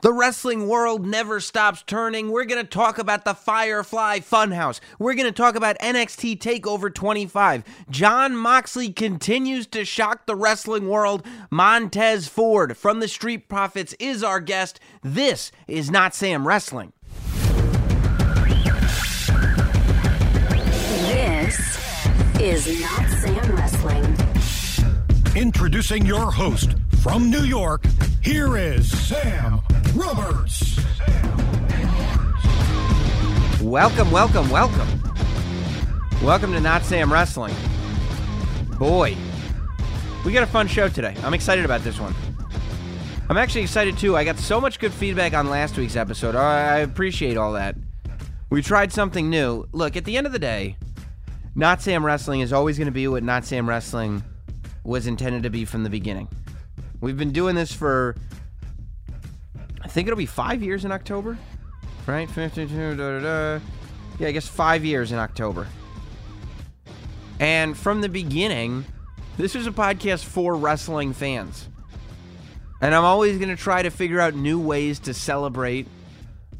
The wrestling world never stops turning. We're going to talk about the Firefly Funhouse. We're going to talk about NXT TakeOver 25. Jon Moxley continues to shock the wrestling world. Montez Ford from the Street Profits is our guest. This is Not Sam Wrestling. This is Not Sam Wrestling. Introducing your host from New York, here is Sam Roberts. Welcome, welcome, welcome. Welcome to Not Sam Wrestling. Boy, we got a fun show today. I'm excited about this one. I'm actually excited too. I got so much good feedback on last week's episode. I I appreciate all that. We tried something new. Look, at the end of the day, Not Sam Wrestling is always going to be what Not Sam Wrestling was intended to be from the beginning. We've been doing this for, I think it'll be five years in October, right? 52, da, da, da. Yeah, I guess five years in October. And from the beginning, this was a podcast for wrestling fans. And I'm always going to try to figure out new ways to celebrate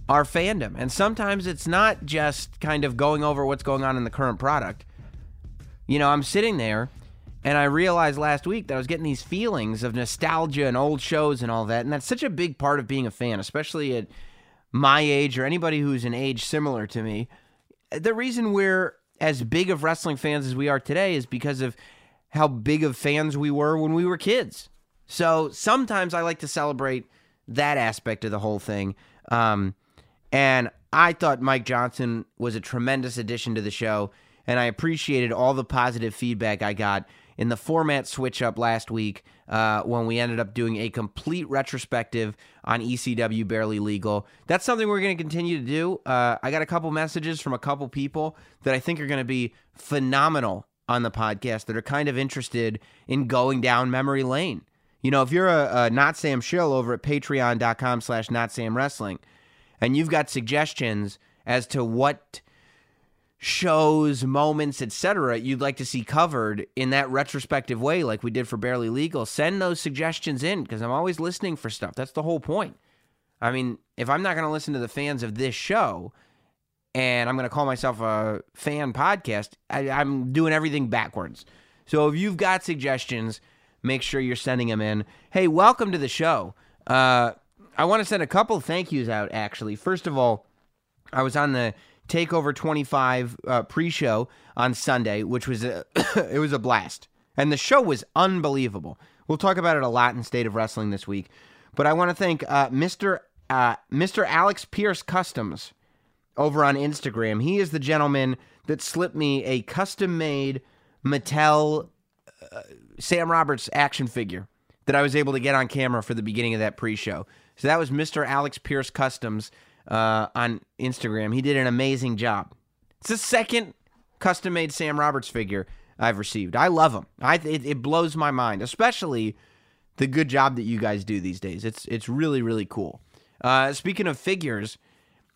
our fandom. And sometimes it's not just kind of going over what's going on in the current product. You know, I'm sitting there and I realized last week that I was getting these feelings of nostalgia and old shows and all that. And that's such a big part of being a fan, especially at my age or anybody who's an age similar to me. The reason we're as big of wrestling fans as we are today is because of how big of fans we were when we were kids. So sometimes I like to celebrate that aspect of the whole thing. Um, and I thought Mike Johnson was a tremendous addition to the show, and I appreciated all the positive feedback I got in the format switch up last week uh, when we ended up doing a complete retrospective on ECW Barely Legal. That's something we're going to continue to do. Uh, I got a couple messages from a couple people that I think are going to be phenomenal on the podcast that are kind of interested in going down memory lane. You know, if you're a, a Not Sam shill over at patreon.com slash Not Sam Wrestling, and you've got suggestions as to what shows, moments, etc. you'd like to see covered in that retrospective way like we did for Barely Legal, send those suggestions in because I'm always listening for stuff. That's the whole point. I mean, if I'm not going to listen to the fans of this show and I'm going to call myself a fan podcast, I, I'm doing everything backwards. So if you've got suggestions, make sure you're sending them in. Hey, welcome to the show. Uh, I want to send a couple thank yous out, actually. First of all, I was on the Takeover 25 uh, pre-show on Sunday, which was a it was a blast, and the show was unbelievable. We'll talk about it a lot in State of Wrestling this week, but I want to thank uh, Mr. Uh, Mr. Alex Pierce Customs over on Instagram. He is the gentleman that slipped me a custom-made Mattel uh, Sam Roberts action figure that I was able to get on camera for the beginning of that pre-show. So that was Mr. Alex Pierce Customs uh, on Instagram. He did an amazing job. It's the second custom made Sam Roberts figure I've received. I love him. I it, it blows my mind, especially the good job that you guys do these days. It's it's really really cool. Uh, speaking of figures,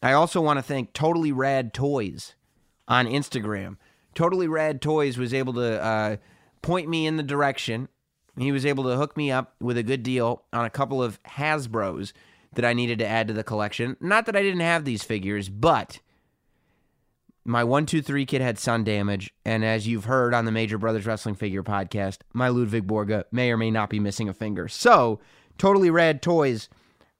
I also want to thank Totally Rad Toys on Instagram. Totally Rad Toys was able to uh, point me in the direction. He was able to hook me up with a good deal on a couple of Hasbro's that I needed to add to the collection. Not that I didn't have these figures, but my 123 kid had sun damage. And as you've heard on the Major Brothers Wrestling Figure podcast, my Ludwig Borga may or may not be missing a finger. So, Totally Rad Toys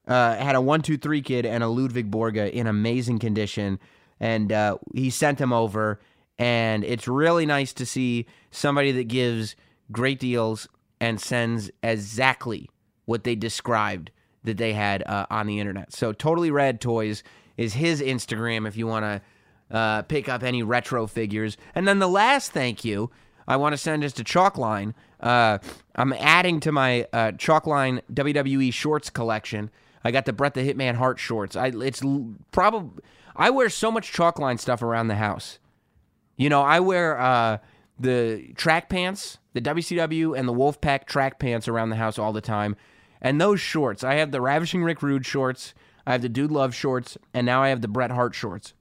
uh, had a 123 kid and a Ludwig Borga in amazing condition. And uh, he sent them over. And it's really nice to see somebody that gives great deals and sends exactly what they described that they had uh, on the internet. So Totally Rad Toys is his Instagram if you want to uh, pick up any retro figures. And then the last thank you I want to send is to Chalkline. Uh, I'm adding to my uh, Chalkline WWE shorts collection. I got the Bret the Hitman Hart shorts. I it's probably I wear so much Chalkline stuff around the house. You know, I wear uh, the track pants, the WCW and the Wolfpack track pants around the house all the time. And those shorts, I have the Ravishing Rick Rude shorts, I have the Dude Love shorts, and now I have the Bret Hart shorts.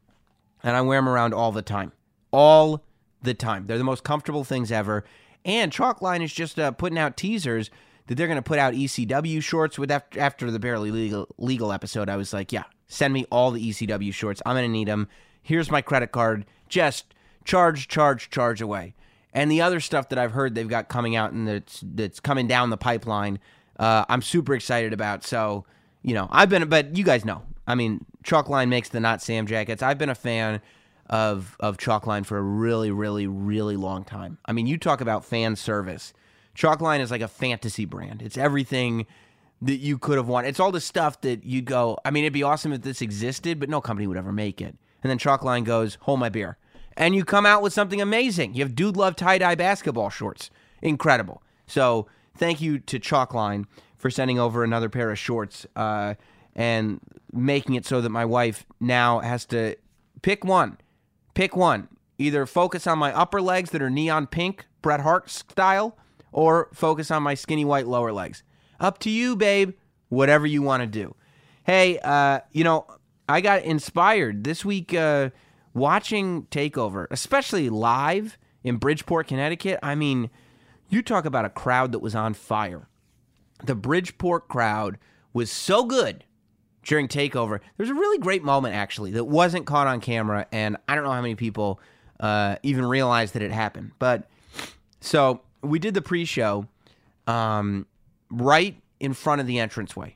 And I wear them around all the time. All the time. They're the most comfortable things ever. And Chalkline is just uh, putting out teasers that they're going to put out ECW shorts with after, after the barely legal legal episode. I was like, yeah, send me all the ECW shorts. I'm going to need them. Here's my credit card. Just charge, charge, charge away. And the other stuff that I've heard they've got coming out and that's that's coming down the pipeline, uh, I'm super excited about. So, you know, I've been, but you guys know, I mean, Chalkline makes the Not Sam jackets. I've been a fan of of Chalkline for a really, really, really long time. I mean, you talk about fan service. Chalkline is like a fantasy brand. It's everything that you could have wanted. It's all the stuff that you go. I mean, it'd be awesome if this existed, but no company would ever make it. And then Chalkline goes, "Hold my beer." and you come out with something amazing. You have Dude Love tie dye basketball shorts. Incredible. So thank you to Chalkline for sending over another pair of shorts uh, and making it so that my wife now has to pick one. Pick one. Either focus on my upper legs that are neon pink, Bret Hart style, or focus on my skinny white lower legs. Up to you, babe. Whatever you want to do. Hey, uh, you know, I got inspired this week. Uh, watching Takeover, especially live in Bridgeport, Connecticut, I mean, you talk about a crowd that was on fire. The Bridgeport crowd was so good during Takeover. There was a really great moment, actually, that wasn't caught on camera, and I don't know how many people uh, even realized that it happened. But so we did the pre show um, right in front of the entranceway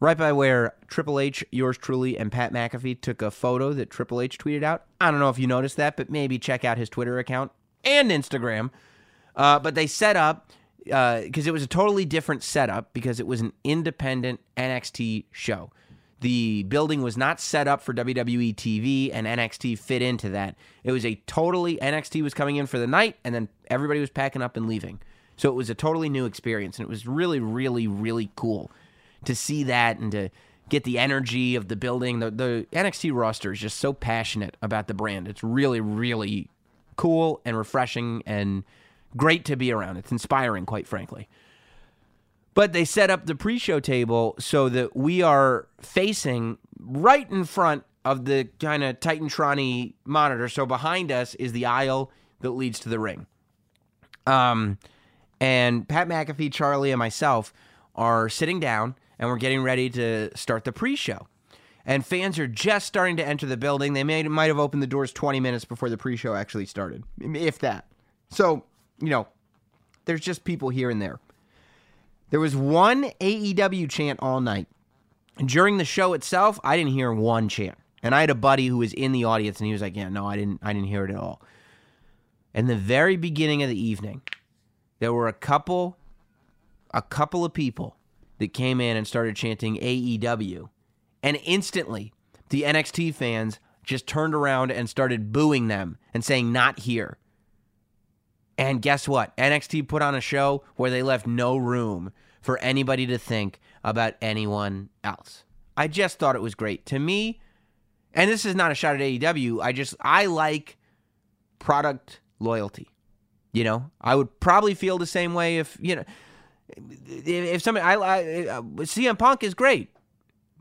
right by where Triple H, yours truly, and Pat McAfee took a photo that Triple H tweeted out. I don't know if you noticed that, but maybe check out his Twitter account and Instagram. Uh, but they set up because uh, it was a totally different setup because it was an independent NXT show. The building was not set up for WWE TV, and NXT fit into that. It was a totally NXT was coming in for the night, and then everybody was packing up and leaving. So it was a totally new experience, and it was really, really, really cool to see that and to get the energy of the building. The, the NXT roster is just so passionate about the brand. It's really, really cool and refreshing and great to be around. It's inspiring, quite frankly. But they set up the pre show table so that we are facing right in front of the kind of Titantron monitor. So behind us is the aisle that leads to the ring. Um, and Pat McAfee, Charlie, and myself are sitting down and we're getting ready to start the pre-show. And fans are just starting to enter the building. They may might have opened the doors 20 minutes before the pre-show actually started, if that. So, you know, there's just people here and there. There was one AEW chant all night. And during the show itself, I didn't hear one chant. And I had a buddy who was in the audience and he was like, "Yeah, no, I didn't I didn't hear it at all." In the very beginning of the evening, there were a couple a couple of people that came in and started chanting AEW. And instantly, the NXT fans just turned around and started booing them and saying, not here. And guess what? NXT put on a show where they left no room for anybody to think about anyone else. I just thought it was great. To me, and this is not a shot at AEW, I just, I like product loyalty. You know, I would probably feel the same way if, you know, if if somebody I, I uh, CM Punk is great,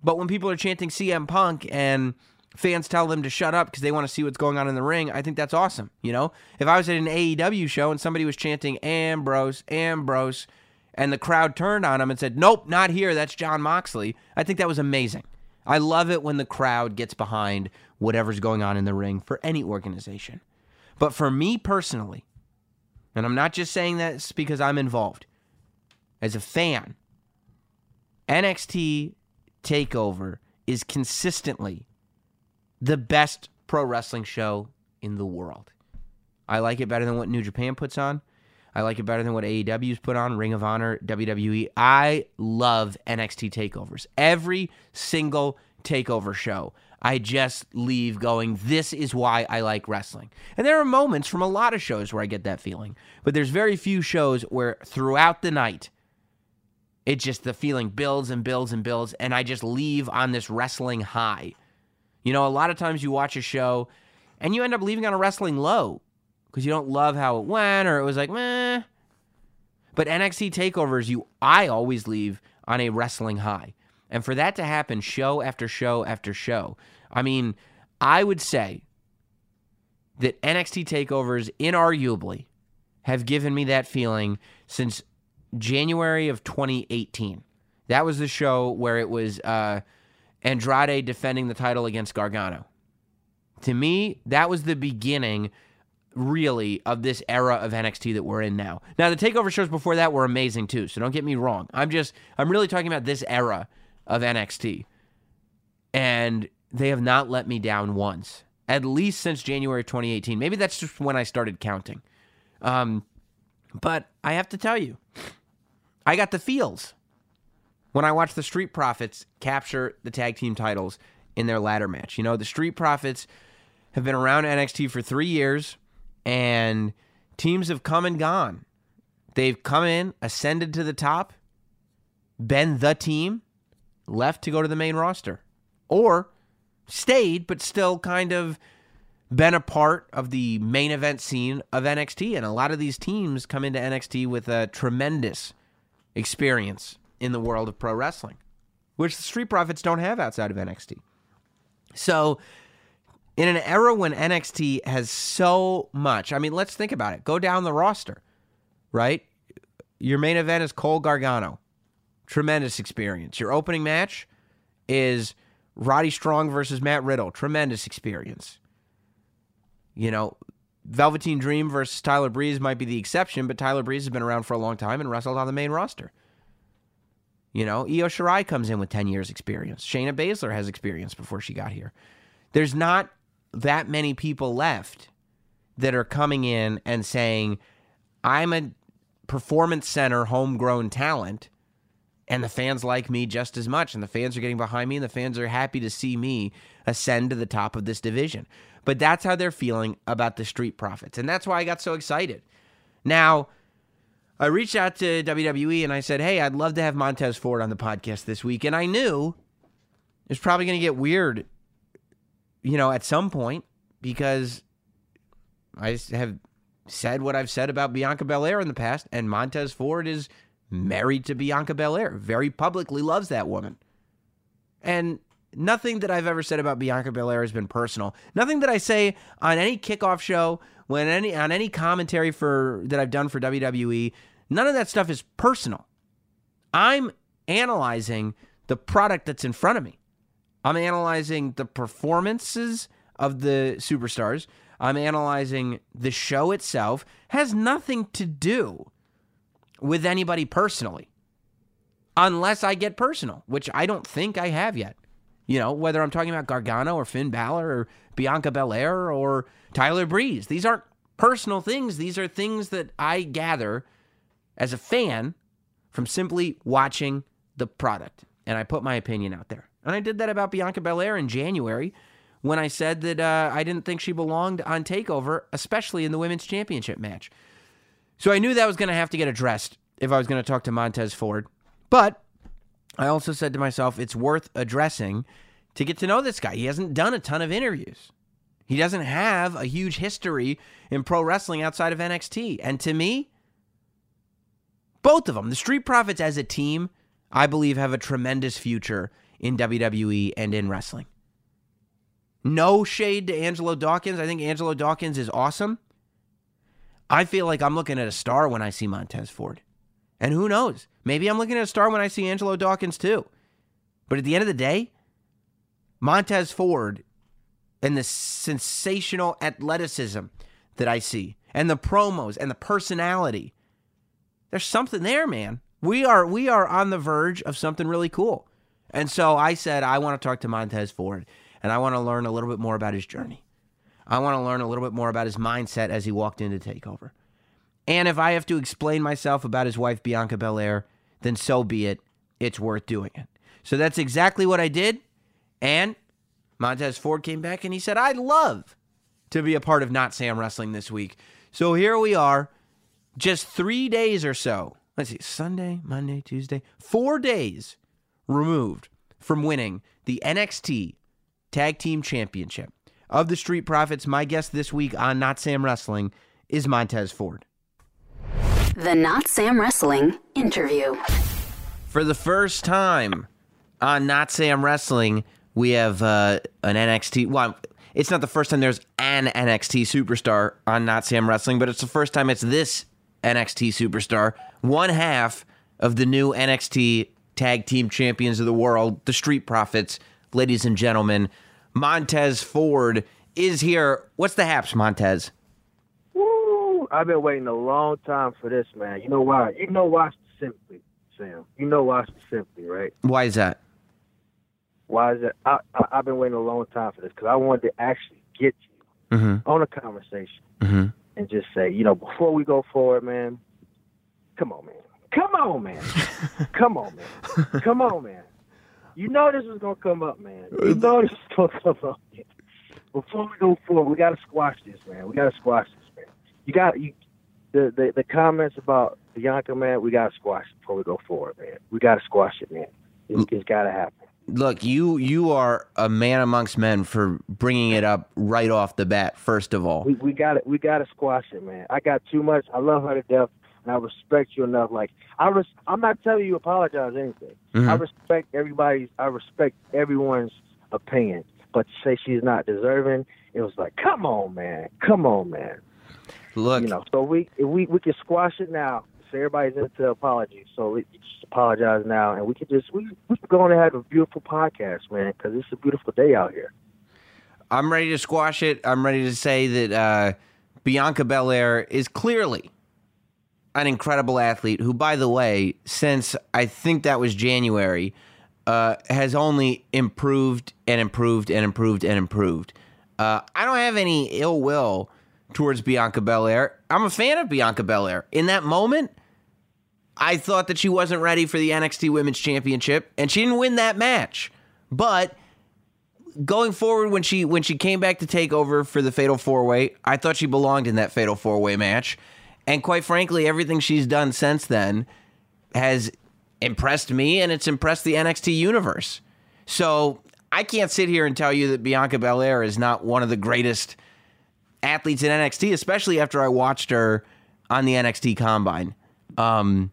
but when people are chanting CM Punk and fans tell them to shut up because they want to see what's going on in the ring, I think that's awesome. You know, if I was at an AEW show and somebody was chanting Ambrose, Ambrose, and the crowd turned on him and said, "Nope, not here. That's Jon Moxley," I think that was amazing. I love it when the crowd gets behind whatever's going on in the ring for any organization. But for me personally, and I'm not just saying that because I'm involved as a fan, NXT TakeOver is consistently the best pro wrestling show in the world. I like it better than what New Japan puts on. I like it better than what AEW's put on, Ring of Honor, WWE. I love NXT takeovers. Every single takeover show, I just leave going, this is why I like wrestling. And there are moments from a lot of shows where I get that feeling, but there's very few shows where throughout the night, it just the feeling builds and builds and builds, and I just leave on this wrestling high. You know, a lot of times you watch a show and you end up leaving on a wrestling low because you don't love how it went or it was like meh. But NXT takeovers, you I always leave on a wrestling high. And for that to happen show after show after show, I mean, I would say that NXT takeovers inarguably have given me that feeling since January of 2018. That was the show where it was uh, Andrade defending the title against Gargano. To me, that was the beginning, really, of this era of NXT that we're in now. Now, the takeover shows before that were amazing too, so don't get me wrong. I'm just, I'm really talking about this era of NXT. And they have not let me down once, at least since January 2018. Maybe that's just when I started counting. Um, but I have to tell you, I got the feels when I watched the Street Profits capture the tag team titles in their ladder match. You know, the Street Profits have been around NXT for three years, and teams have come and gone. They've come in, ascended to the top, been the team, left to go to the main roster, or stayed, but still kind of been a part of the main event scene of NXT. And a lot of these teams come into NXT with a tremendous experience in the world of pro wrestling, which the Street Profits don't have outside of NXT. So, in an era when NXT has so much, I mean, let's think about it. Go down the roster, right? Your main event is Cole Gargano. Tremendous experience. Your opening match is Roddy Strong versus Matt Riddle. Tremendous experience. You know, Velveteen Dream versus Tyler Breeze might be the exception, but Tyler Breeze has been around for a long time and wrestled on the main roster. You know, Io Shirai comes in with 10 years experience. Shayna Baszler has experience before she got here. There's not that many people left that are coming in and saying, I'm a performance center homegrown talent and the fans like me just as much and the fans are getting behind me and the fans are happy to see me ascend to the top of this division but that's how they're feeling about the street profits and that's why i got so excited now i reached out to wwe and i said hey i'd love to have montez ford on the podcast this week and i knew it's probably going to get weird you know at some point because i have said what i've said about bianca belair in the past and montez ford is married to Bianca Belair, very publicly loves that woman. And nothing that I've ever said about Bianca Belair has been personal. Nothing that I say on any kickoff show, when any on any commentary for that I've done for WWE, none of that stuff is personal. I'm analyzing the product that's in front of me. I'm analyzing the performances of the superstars. I'm analyzing the show itself. Has nothing to do with anybody personally. Unless I get personal, which I don't think I have yet. You know, whether I'm talking about Gargano or Finn Balor or Bianca Belair or Tyler Breeze. These aren't personal things. These are things that I gather as a fan from simply watching the product. And I put my opinion out there. And I did that about Bianca Belair in January when I said that uh, I didn't think she belonged on TakeOver, especially in the Women's Championship match. So I knew that was going to have to get addressed if I was going to talk to Montez Ford. But I also said to myself, it's worth addressing to get to know this guy. He hasn't done a ton of interviews. He doesn't have a huge history in pro wrestling outside of NXT. And to me, both of them, the Street Profits as a team, I believe have a tremendous future in WWE and in wrestling. No shade to Angelo Dawkins. I think Angelo Dawkins is awesome. I feel like I'm looking at a star when I see Montez Ford. And who knows? Maybe I'm looking at a star when I see Angelo Dawkins too. But at the end of the day, Montez Ford and the sensational athleticism that I see and the promos and the personality. There's something there, man. We are we are on the verge of something really cool. And so I said I want to talk to Montez Ford and I want to learn a little bit more about his journey. I want to learn a little bit more about his mindset as he walked into TakeOver. And if I have to explain myself about his wife, Bianca Belair, then so be it. It's worth doing it. So that's exactly what I did. And Montez Ford came back and he said, I'd love to be a part of Not Sam Wrestling this week. So here we are, just three days or so. Let's see, Sunday, Monday, Tuesday, four days removed from winning the NXT Tag Team Championship of the Street Profits. My guest this week on Not Sam Wrestling is Montez Ford. The Not Sam Wrestling interview. For the first time on Not Sam Wrestling, we have uh, an NXT. Well, it's not the first time there's an NXT superstar on Not Sam Wrestling, but it's the first time it's this NXT superstar, one half of the new NXT Tag Team Champions of the World, the Street Profits, ladies and gentlemen. Montez Ford is here. What's the haps, Montez? I've been waiting a long time for this, man. You know why? You know why specifically, Sam. You know why specifically, right? Why is that? Why is it? I, I I've been waiting a long time for this because I wanted to actually get you Mm-hmm. on a conversation Mm-hmm. and just say, you know, before we go forward, man. Come on, man. Come on, man. come on, man. Come on, man. You know this is gonna come up, man. You know this is gonna come up. Man. Before we go forward, we gotta squash this, man. We gotta squash this. You got you. The, the the comments about Bianca, man. We gotta squash it before we go forward, man. We gotta squash it, man. It's, it's gotta happen. Look, you you are a man amongst men for bringing it up right off the bat. First of all, We we got it. We got to squash it, man. I got too much. I love her to death, and I respect you enough. Like I res- I'm not telling you apologize or anything. Mhm. I respect everybody's. I respect everyone's opinion. But to say she's not deserving, it was like, come on, man. Come on, man. Look, You know. So we if we we can squash it now. So everybody's into apologies. So we we just apologize now, and we can just we we can go on and have a beautiful podcast, man. Because it's a beautiful day out here. I'm ready to squash it. I'm ready to say that uh, Bianca Belair is clearly an incredible athlete who, by the way, since I think that was January, uh, has only improved and improved and improved and improved. Uh, I don't have any ill will towards Bianca Belair. I'm a fan of Bianca Belair. In that moment, I thought that she wasn't ready for the NXT Women's Championship, and she didn't win that match. But going forward when she when she came back to take over for the fatal four way i thought she belonged in that fatal four way match and quite frankly everything she's done since then has impressed me and it's impressed the nxt universe so i can't sit here and tell you that bianca belair is not one of the greatest athletes in nxt especially after i watched her on the nxt combine um,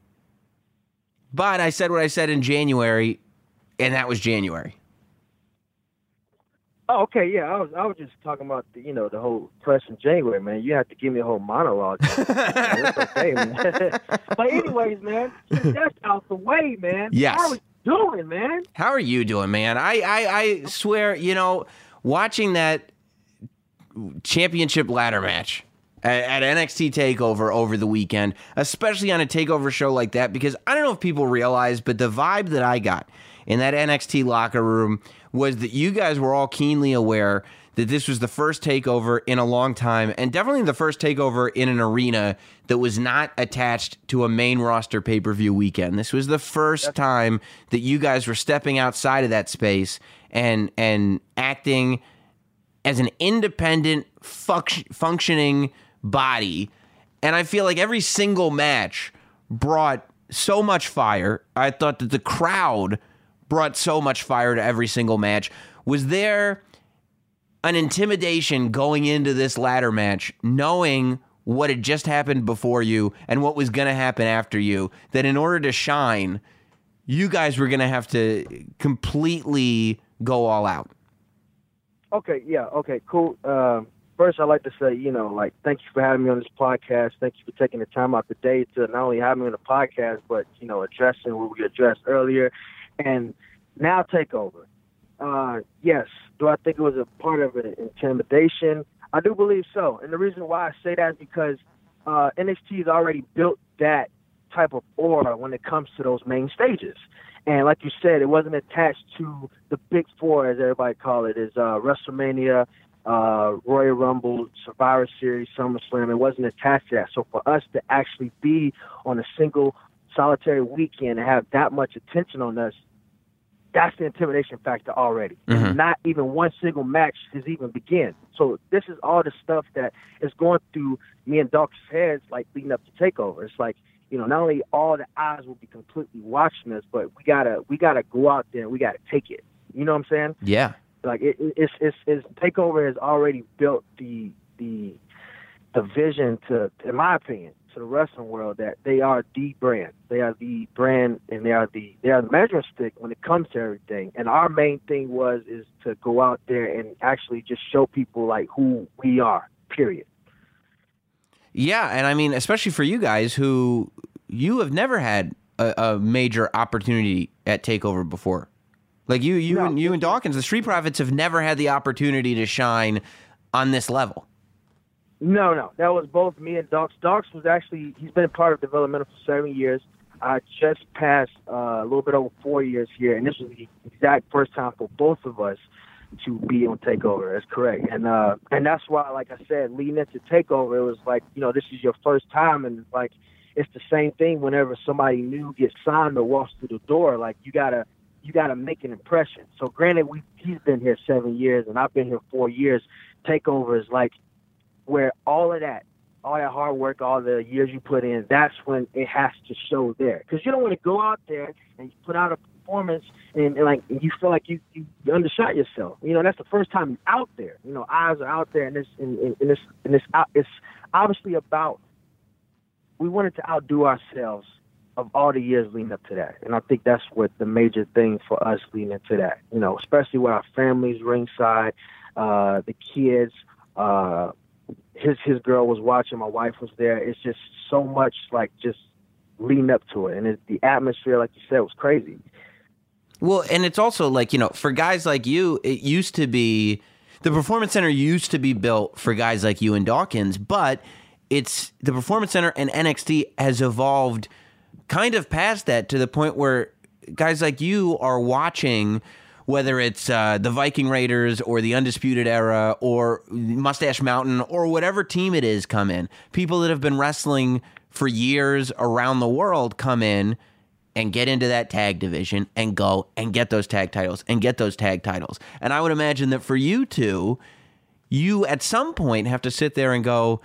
but i said what i said in january and that was january Oh, okay, yeah. I was I was just talking about the you know the whole press in January, man. You have to give me a whole monologue. Okay, man. but anyways, man, that's out the way, man. Yes. How are we doing, man? How are you doing, man? I, I, I swear, you know, watching that championship ladder match at, at NXT Takeover over the weekend, especially on a takeover show like that, because I don't know if people realize, but the vibe that I got in that NXT locker room was that you guys were all keenly aware that this was the first takeover in a long time, and definitely the first takeover in an arena that was not attached to a main roster pay per view weekend. This was the first time that you guys were stepping outside of that space and and acting as an independent func- functioning body. And I feel like every single match brought so much fire. I thought that the crowd brought so much fire to every single match. Was there an intimidation going into this ladder match, knowing what had just happened before you and what was going to happen after you, that in order to shine, you guys were going to have to completely go all out? Okay, yeah, okay, cool. Um, first, I'd like to say, you know, like, thank you for having me on this podcast. Thank you for taking the time out the day to not only have me on the podcast, but, you know, addressing what we addressed earlier. And now takeover. Uh, yes. Do I think it was a part of an intimidation? I do believe so. And the reason why I say that is because uh, NXT has already built that type of aura when it comes to those main stages. And like you said, it wasn't attached to the big four, as everybody call it, is uh, WrestleMania, uh, Royal Rumble, Survivor Series, SummerSlam. It wasn't attached to that. So for us to actually be on a single solitary weekend and have that much attention on us, that's the intimidation factor already. Mhm. Not even one single match has even begun. So this is all the stuff that is going through me and Doc's heads, like leading up to Takeover. It's like you know, not only all the eyes will be completely watching us, but we gotta we gotta go out there and we gotta take it. You know what I'm saying? Yeah. Like it, it- it's it's it's Takeover has already built the the the vision to, in my opinion, to the wrestling world that they are the brand. They are the brand, and they are the they are the measuring stick when it comes to everything. And our main thing was is to go out there and actually just show people like who we are. Period. Yeah, and I mean, especially for you guys who you have never had a, a major opportunity at Takeover before. Like you, you No, and you and Dawkins, the Street Profits have never had the opportunity to shine on this level. No, no, that was both me and Docs. Docs was actually he's been part of developmental for seven years. I just passed uh, a little bit over four years here, and this was the exact first time for both of us to be on Takeover. That's correct, and uh, and that's why, like I said, leading into Takeover, it was like you know this is your first time, and like it's the same thing whenever somebody new gets signed or walks through the door. Like you gotta you gotta make an impression. So granted, we he's been here seven years, and I've been here four years. Takeover is like where all of that, all that hard work, all the years you put in, that's when it has to show there. Because you don't want to go out there and you put out a performance and, and like you feel like you, you undershot yourself. You know, that's the first time out there. You know, eyes are out there, and this and, and, and this and this out. It's obviously about we wanted to outdo ourselves of all the years leading up to that. And I think that's what the major thing for us leading into that, you know, especially with our families ringside, uh, the kids, uh, his his girl was watching, my wife was there. It's just so much like just leading up to it. And it, the atmosphere, like you said, was crazy. Well, and it's also like, you know, for guys like you, it used to be the Performance Center used to be built for guys like you and Dawkins, but it's the Performance Center and NXT has evolved kind of past that to the point where guys like you are watching whether it's uh, the Viking Raiders or the Undisputed Era or Mustache Mountain or whatever team it is come in. People that have been wrestling for years around the world come in and get into that tag division and go and get those tag titles and get those tag titles. And I would imagine that for you two, you at some point have to sit there and go,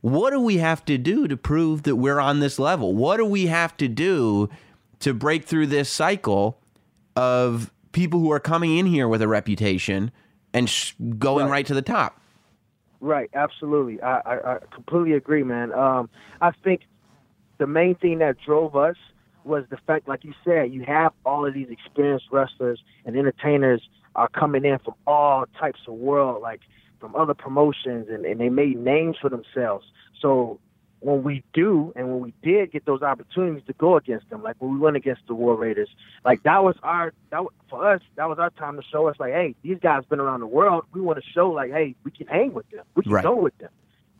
what do we have to do to prove that we're on this level? What do we have to do to break through this cycle of people who are coming in here with a reputation and sh- going right. Right. to the top? Right, absolutely. I, I, I completely agree, man. Um, I think the main thing that drove us was the fact, like you said, you have all of these experienced wrestlers and entertainers are coming in from all types of world, like from other promotions, and, and they made names for themselves. So when we do, and when we did get those opportunities to go against them, like when we went against the War Raiders, like that was our that for us that was our time to show us like, hey, these guys been around the world. We want to show like, hey, we can hang with them, we can Right. go with them,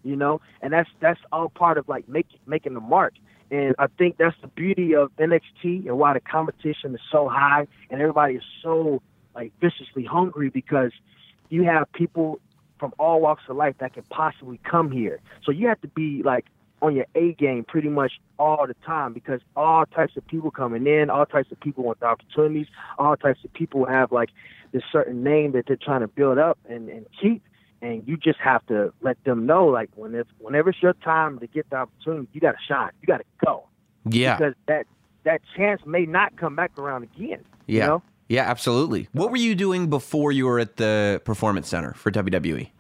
you know, and that's that's all part of like making making the mark. And I think that's the beauty of NXT and why the competition is so high and everybody is so like viciously hungry because you have people from all walks of life that can possibly come here. So you have to be like on your A game pretty much all the time because all types of people coming in, all types of people want the opportunities, all types of people have like this certain name that they're trying to build up and, and keep. And you just have to let them know, like when it's, whenever it's your time to get the opportunity, you got to shine, you got to go Yeah. because that that chance may not come back around again. yeah. You know? Yeah, absolutely. What were you doing before you were at the Performance Center for? WWE?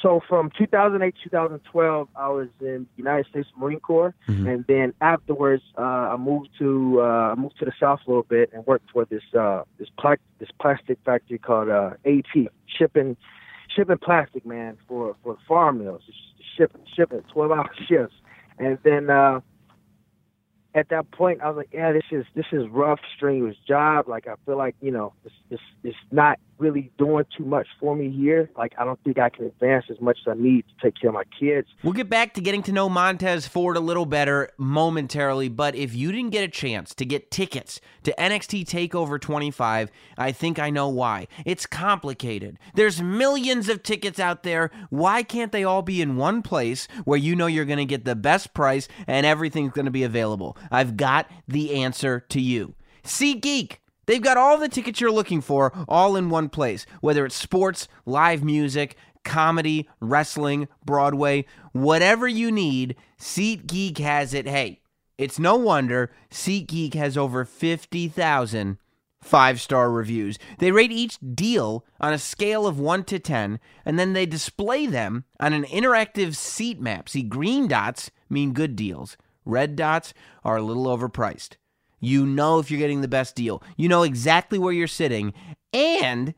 So from 2008 2012, I was in the United States Marine Corps, and then afterwards, uh, I moved to uh, I moved to the South a little bit and worked for this uh, this pla- this plastic factory called uh, AT, shipping shipping plastic, man, for for farm mills, shipping shipping 12 hour shifts, and then. Uh, at that point, I was like, "Yeah, this is this is rough, strenuous job. Like, I feel like you know, it's it's, it's not really doing too much for me here. Like, I don't think I can advance as much as I need to take care of my kids. We'll get back to getting to know Montez Ford a little better momentarily, but if you didn't get a chance to get tickets to NXT TakeOver 25, I think I know why. It's complicated. There's millions of tickets out there. Why can't they all be in one place where you know you're going to get the best price and everything's going to be available? I've got the answer to you. SeatGeek. They've got all the tickets you're looking for all in one place, whether it's sports, live music, comedy, wrestling, Broadway, whatever you need, SeatGeek has it. Hey, it's no wonder SeatGeek has over 50,000 five star reviews. They rate each deal on a scale of 1 to 10, and then they display them on an interactive seat map. See, green dots mean good deals, red dots are a little overpriced. You know if you're getting the best deal, you know exactly where you're sitting, and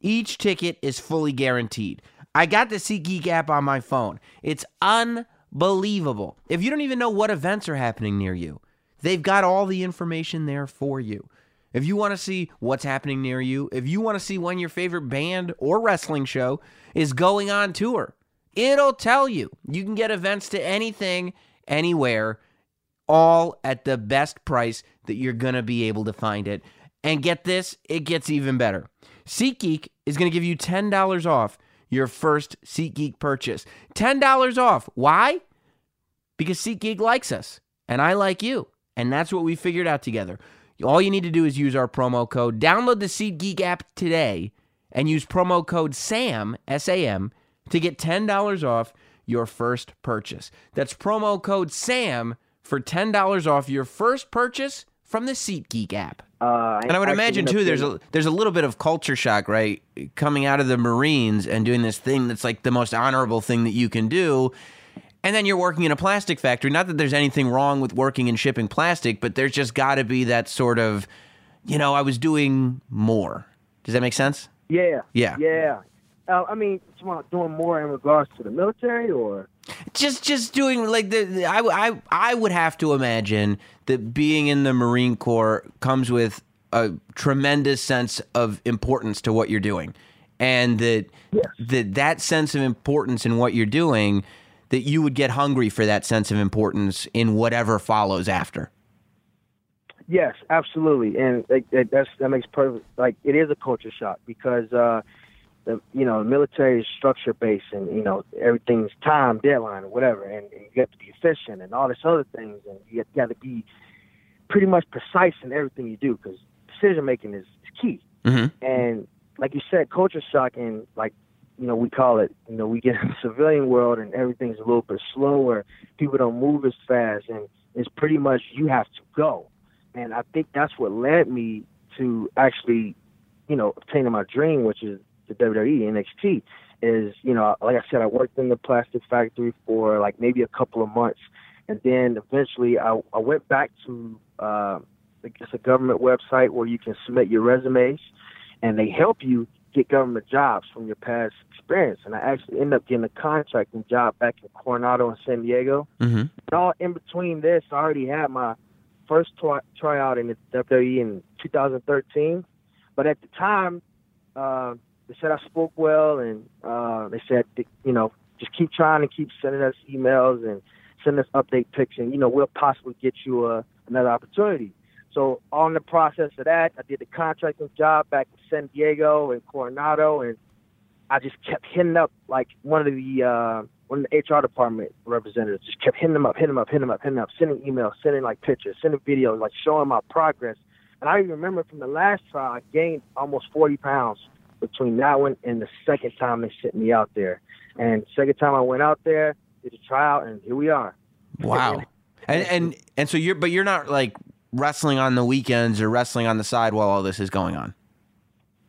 each ticket is fully guaranteed. I got the SeatGeek app on my phone. It's unbelievable. If you don't even know what events are happening near you, they've got all the information there for you. If you want to see what's happening near you, if you want to see when your favorite band or wrestling show is going on tour, it'll tell you. You can get events to anything, anywhere, all at the best price that you're going to be able to find it. And get this, it gets even better. SeatGeek is going to give you $10 off your first SeatGeek purchase. $10 off. Why? Because SeatGeek likes us, and I like you. And that's what we figured out together. All you need to do is use our promo code. Download the SeatGeek app today and use promo code SAM, S A M, to get $10 off your first purchase. That's promo code SAM for $10 off your first purchase from the SeatGeek app. Uh, And I would imagine too. There's a there's a little bit of culture shock, right? Coming out of the Marines and doing this thing that's like the most honorable thing that you can do, and then you're working in a plastic factory. Not that there's anything wrong with working and shipping plastic, but there's just got to be that sort of, you know, I was doing more. Does that make sense? yeah, Yeah. yeah. Uh, I mean, doing more in regards to the military, or just just doing like the, the I, I I would have to imagine that being in the Marine Corps comes with a tremendous sense of importance to what you're doing, and that that that sense of importance in what you're doing, that you would get hungry for that sense of importance in whatever follows after. Yes, absolutely, and it, that's that makes perfect. Like it is a culture shock because uh, the you know the military is structure based, and you know everything's time deadline or whatever, and, and you have to be efficient and all this other things, and you got to be pretty much precise in everything you do because decision making is, is key. Mm-hmm. And like you said, culture shock and like you know we call it you know we get in the civilian world and everything's a little bit slower. People don't move as fast, and it's pretty much you have to go. And I think that's what led me to actually, you know, obtaining my dream, which is the WWE NXT. Is you know, like I said, I worked in the plastic factory for like maybe a couple of months, and then eventually I, I went back to uh, I guess a government website where you can submit your resumes, and they help you get government jobs from your past experience. And I actually ended up getting a contracting job back in Coronado and San Diego. Mm-hmm. And all in between this, I already had my first try, tryout in the WWE in 2013. But at the time, uh, they said I spoke well, and uh, they said, you know, just keep trying and keep sending us emails and send us update pics, and you know, we'll possibly get you uh, another opportunity. So on the process of that, I did the contracting job back in San Diego and Coronado, and I just kept hitting up like one of the uh, one of the HR department representatives. Just kept hitting them up, hitting them up, hitting them up, hitting them up, sending emails, sending like pictures, sending videos, like showing my progress. And I even remember from the last trial, I gained almost 40 pounds between that one and the second time they sent me out there. And second time I went out there, did a tryout, and here we are. Wow. And and and so you're but you're not like wrestling on the weekends or wrestling on the side while all this is going on.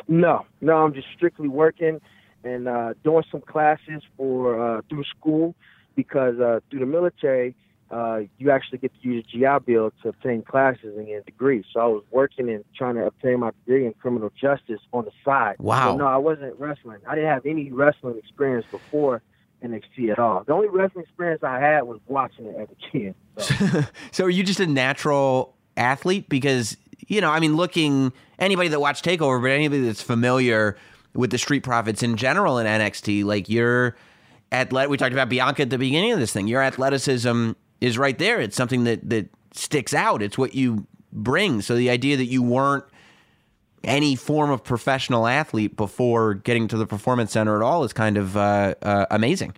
No, no, I'm just strictly working and uh, doing some classes for uh, through school because uh, through the military, uh, you actually get to use a GI Bill to obtain classes and get a degree. So I was working and trying to obtain my degree in criminal justice on the side. Wow. So, no, I wasn't wrestling. I didn't have any wrestling experience before NXT at all. The only wrestling experience I had was watching it as a kid. So. So are you just a natural athlete? Because you know, I mean, looking anybody that watched Takeover, but anybody that's familiar with the Street Profits in general in NXT, like your athletic. We talked about Bianca at the beginning of this thing. Your athleticism is right there. It's something that that sticks out. It's what you bring. So the idea that you weren't any form of professional athlete before getting to the performance center at all is kind of uh, uh, amazing.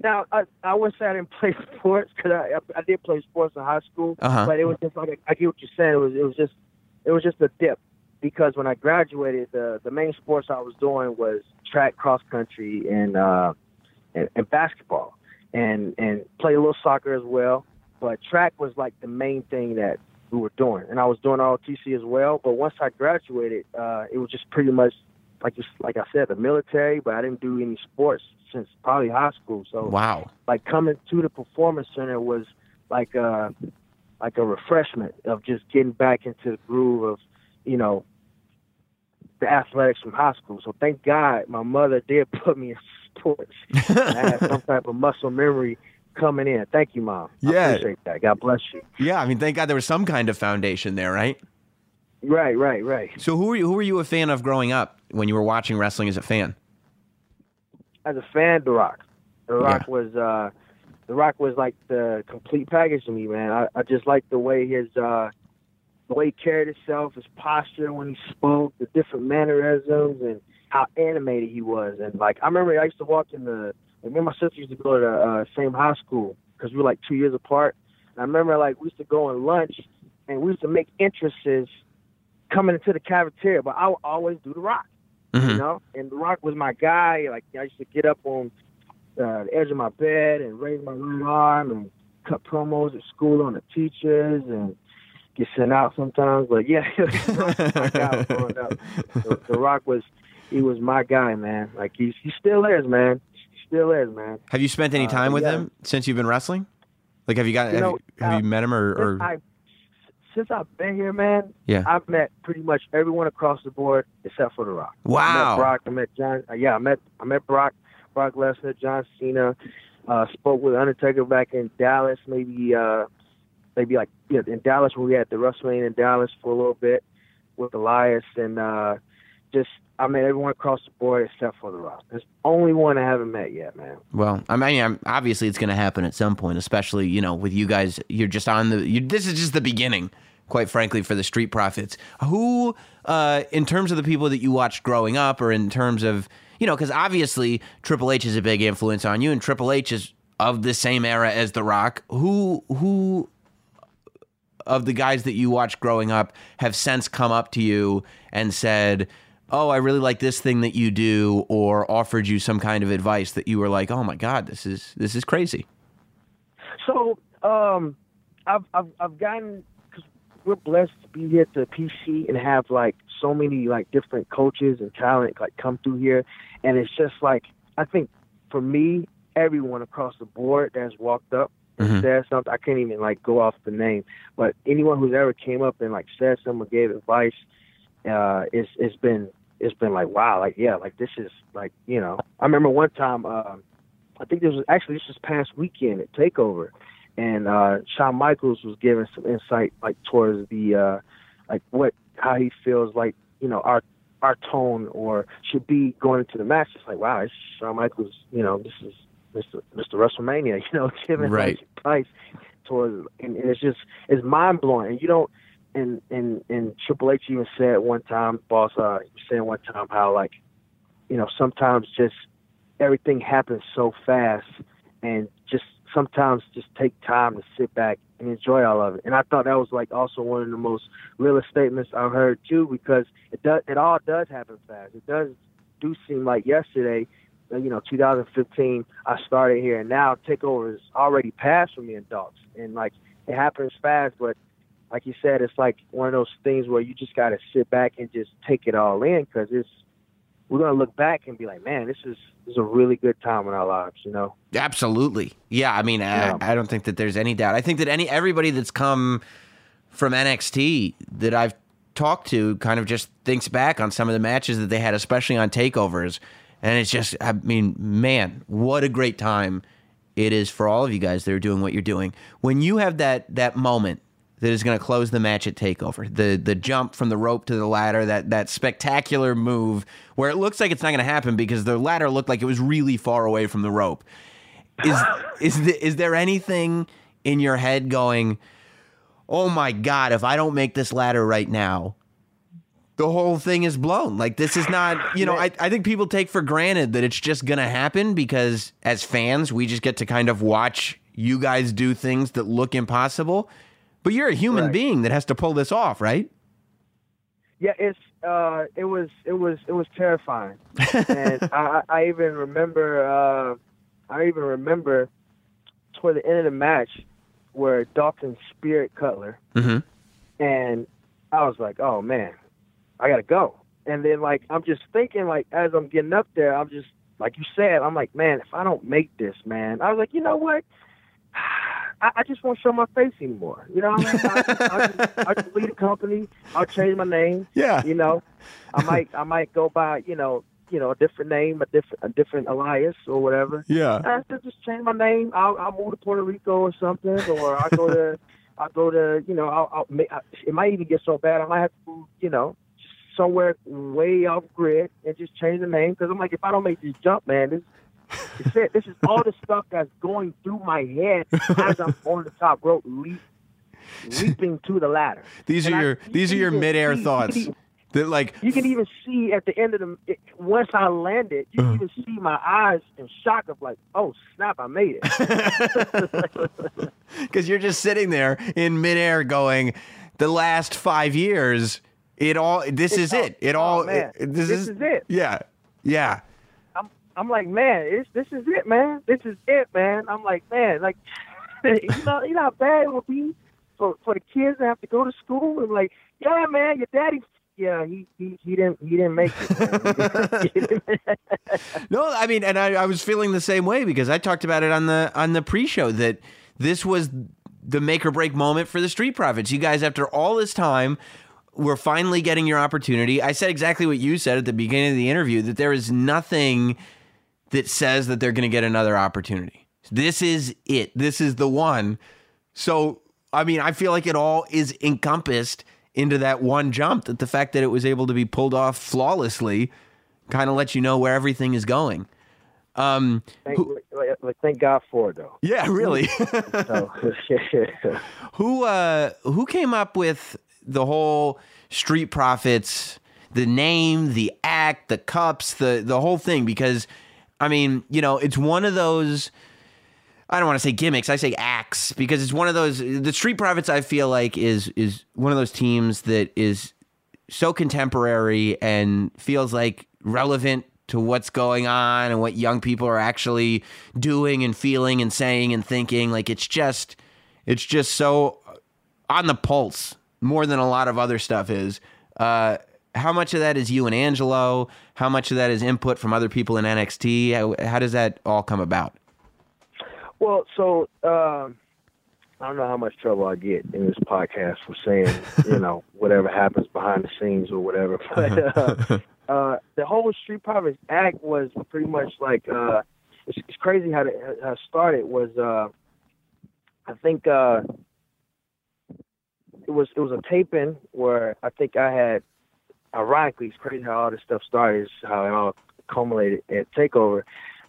Now, I, I wish I didn't play sports because I, I did play sports in high school, Uh-huh. but it was just like I get what you're saying. It was it was just it was just a dip because when I graduated, the the main sports I was doing was track, cross country, and uh, and, and basketball, and and play a little soccer as well. But track was like the main thing that we were doing, and I was doing ROTC as well. But once I graduated, uh, it was just pretty much like just like I said, the military. But I didn't do any sports since probably high school. So Wow. like coming to the performance center was like a like a refreshment of just getting back into the groove of you know the athletics from high school. So thank God my mother did put me in sports. I had some type of muscle memory coming in. Thank you, mom. Yeah. I appreciate that. God bless you. Yeah, I mean, thank God there was some kind of foundation there, right? Right, right, right. So who were you, who were you a fan of growing up when you were watching wrestling as a fan? As a fan, The Rock. The Rock Yeah. was uh, The Rock was like the complete package to me, man. I, I just like the way his uh, the way he carried himself, his posture when he spoke, the different mannerisms, and how animated he was. And like I remember, I used to walk in the. Like, me and my sister used to go to the uh, same high school because we were like two years apart. And I remember like we used to go and lunch, and we used to make entrances coming into the cafeteria, but I would always do the rock, Mhm. you know. And the rock was my guy. Like I used to get up on uh, the edge of my bed and raise my right arm and cut promos at school on the teachers and get sent out sometimes. But yeah, The Rock was my up. The, the Rock was he was my guy, man. Like he's he still is, man. He still is, man. Have you spent any Uh, time with yeah. him since you've been wrestling? Like, have you got You have, know, you, have uh, you met him or, or Since, I, since I've been here, man, Yeah. I've met pretty much everyone across the board except for The Rock. I wow? met Brock. I met John. Uh, yeah, I met I met Brock, Brock Lesnar, John Cena. Uh, spoke with Undertaker back in Dallas, maybe uh, maybe like yeah, in Dallas when we had the WrestleMania in Dallas for a little bit with Elias, and uh, just I met everyone across the board except for The Rock. There's only one I haven't met yet, man. Well, I mean, I'm, obviously it's going to happen at some point, especially you know with you guys. You're just on the. You, this is just the beginning, quite frankly, for the Street Profits. Who, uh, in terms of the people that you watched growing up, or in terms of you know, because obviously Triple H is a big influence on you, and Triple H is of the same era as The Rock. Who who of the guys that you watched growing up have since come up to you and said, "Oh, I really like this thing that you do," or offered you some kind of advice that you were like, "Oh my god, this is this is crazy." So, um, I've I've I've gotten because we're blessed to be here at the PC and have like so many like different coaches and talent like come through here, and it's just like I think for me, everyone across the board that's walked up and Mhm. said something. I can't even like go off the name, but anyone who's ever came up and like said something or gave advice, uh, it's it's been it's been like wow, like yeah, like this is like you know. I remember one time. Um, I think this was actually this was past weekend at Takeover, and uh, Shawn Michaels was giving some insight like towards the uh, like what how he feels like you know our our tone or should be going into the match. It's like wow, it's Shawn Michaels. You know, this is Mr. Mr. WrestleMania. You know, giving Right. advice towards, and, and it's just it's mind blowing. And you don't. And and and Triple H even said one time, boss, uh, he saying one time how like, you know, sometimes just everything happens so fast and just sometimes just take time to sit back and enjoy all of it. And I thought that was like also one of the most realest statements I've heard too, because it does it all does happen fast. It does do seem like yesterday, uh, you know, 2015, I started here, and now takeover is already passed for me and dogs, and like it happens fast, but like you said, it's like one of those things where you just got to sit back and just take it all in because it's we're gonna look back and be like, man, this is this is a really good time in our lives, you know. Absolutely, yeah. I mean, Yeah. I, I don't think that there's any doubt. I think that any everybody that's come from NXT that I've talked to kind of just thinks back on some of the matches that they had, especially on takeovers, and it's just, I mean, man, what a great time it is for all of you guys that are doing what you're doing. When you have that that moment that is going to close the match at takeover, the the jump from the rope to the ladder, that that spectacular move where it looks like it's not going to happen because the ladder looked like it was really far away from the rope. Is is the, is there anything in your head going? Oh my god! If I don't make this ladder right now, the whole thing is blown. Like this is not, you know, I, I think people take for granted that it's just gonna happen because as fans, we just get to kind of watch you guys do things that look impossible. But you're a human Right. being that has to pull this off, right? Yeah, it's uh, it was it was it was terrifying, and I, I even remember uh, I even remember toward the end of the match where Dalton speared Cutler, Mm-hmm. and I was like, oh man, I gotta go. And then like I'm just thinking like as I'm getting up there, I'm just like you said, I'm like, man, if I don't make this, man, I was like, you know what? I, I just won't show my face anymore. You know what I mean? I, I, just, I just leave the company. I'll change my name. Yeah. You know, I might I might go by you know you know, a different name, a different a different alias or whatever. Yeah. Uh, I said, just change my name. I'll, I'll move to Puerto Rico or something, or I go to, I go to, you know, I'll, I'll it might even get so bad I might have to, move, you know, somewhere way off grid and just change the name because I'm like, if I don't make this jump, man, this, this it. This is all the stuff that's going through my head as I'm on the top rope, leap, leaping to the ladder. These are And I- your you these are your midair see- thoughts. even- That like you can even see at the end of the it, once I landed, you Uh-huh. can even see my eyes in shock of like, oh snap, I made it. because you're just sitting there in midair going, the last five years, it all this is all- it. It oh, all man. it- This is it. Yeah, yeah. I'm like, man, it's, this is it, man. This is it, man. I'm like, man, like, you know, you know how bad it would be for for the kids to have to go to school and like, yeah, man, your daddy, yeah, he he, he didn't he didn't make it. man. He didn't- No, I mean, and I, I was feeling the same way because I talked about it on the on the pre-show that this was the make or break moment for the Street Profits. You guys, after all this time, were finally getting your opportunity. I said exactly what you said at the beginning of the interview that there is nothing that says that they're going to get another opportunity. This is it. This is the one. So, I mean, I feel like it all is encompassed into that one jump. That the fact that it was able to be pulled off flawlessly kind of lets you know where everything is going. Um, thank, like, thank God for it though. yeah, really. So, who uh, who came up with the whole Street Profits, the name, the act, the cups, the the whole thing? Because I mean, you know, it's one of those. I don't want to say gimmicks. I say acts because it's one of those. The Street Profits, I feel like, is is one of those teams that is so contemporary and feels like relevant to what's going on and what young people are actually doing and feeling and saying and thinking. Like it's just, it's just so on the pulse more than a lot of other stuff is. Uh, how much of that is you and Angelo? How much of that is input from other people in NXT? How, how does that all come about? Well, so um, I don't know how much trouble I get in this podcast for saying, you know, whatever happens behind the scenes or whatever. But uh, uh, the whole Street Profits act was pretty much like uh, it's, it's crazy how it, how started. Was uh, I think uh, it was it was a taping where I think I had. Ironically, it's crazy how all this stuff started. Is how it all culminated at Takeover.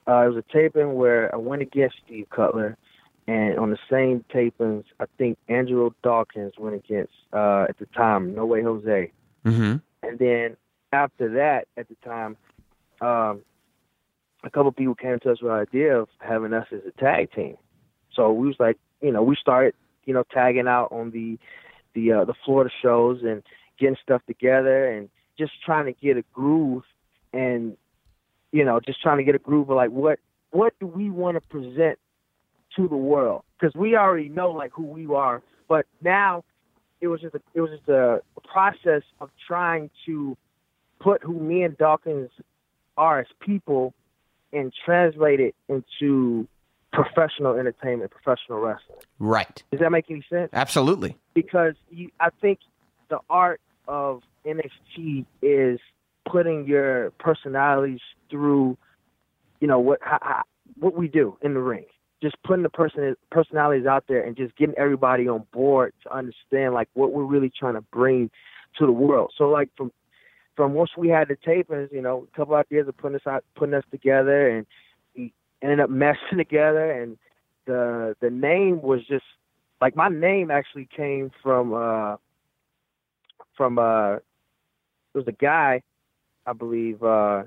Uh, it was a taping where I went against Steve Cutler, and on the same tapings, I think Angelo Dawkins went against uh, at the time No Way Jose, Mm-hmm. and then after that, at the time, um, a couple people came to us with the idea of having us as a tag team. So we was like, you know, we started, you know, tagging out on the the uh, the Florida shows and getting stuff together and just trying to get a groove and you know, just trying to get a groove of like what what do we want to present to the world? Because we already know like who we are, but now it was just a, it was just a process of trying to put who me and Dawkins are as people and translate it into professional entertainment, professional wrestling. Right. Does that make any sense? Absolutely. because you, I think the art of NXT is putting your personalities through, you know what how, how, what we do in the ring. Just putting the person personalities out there and just getting everybody on board to understand like what we're really trying to bring to the world. So like from from once we had the tapings, you know, a couple of years of putting us out, putting us together, and we ended up meshing together, and the the name was just like my name actually came from uh from uh it was a guy I believe uh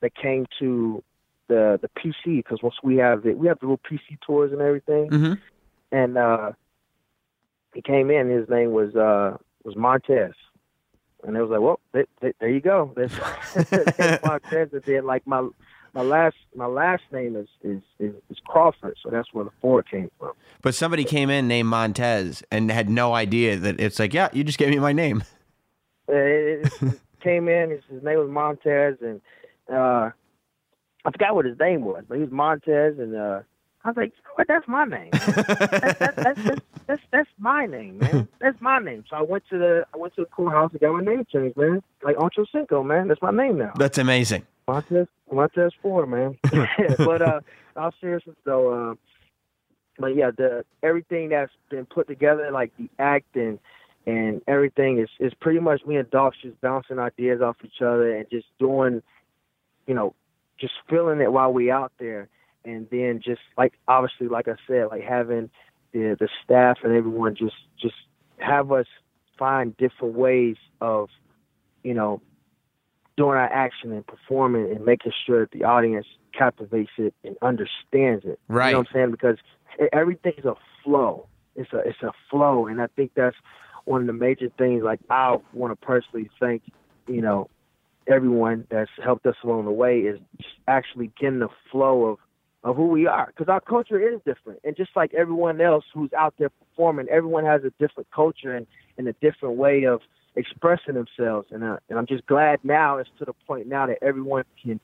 that came to the the PC because once we have the we have the little PC tours and everything. Mm-hmm. and uh he came in his name was uh was Montez. And it was like well th- th- there you go. There's Montez and then like my my last my last name is is, is is Crawford so that's where the Ford came from But somebody came in named Montez and had no idea that it's like, yeah, you just gave me my name. It, it came in. His, his name was Montez, and uh, I forgot what his name was, but he was Montez, and uh, I was like, you know what? That's my name. that's, that's, that's, that's, that's that's my name, man. That's my name. So I went to the I went to the courthouse and got my name changed, man. Like Ocho Cinco, man. That's my name now. That's amazing. Montez Montez Ford, man. but uh, all seriousness though, uh, but yeah, the everything that's been put together, like the acting and everything, is is pretty much me and Doc just bouncing ideas off each other and just doing, you know, just feeling it while we out there, and then just like obviously, like I said, like having the the staff and everyone just just have us find different ways of, you know, doing our action and performing and making sure that the audience captivates it and understands it. Right. You know what I'm saying? Because everything's a flow. It's a it's a flow, and I think that's one of the major things. Like I want to personally thank, you know, everyone that's helped us along the way is actually getting the flow of of who we are because our culture is different and just like everyone else who's out there performing everyone has a different culture and, and a different way of expressing themselves and, uh, and i'm just glad now it's to the point now that everyone can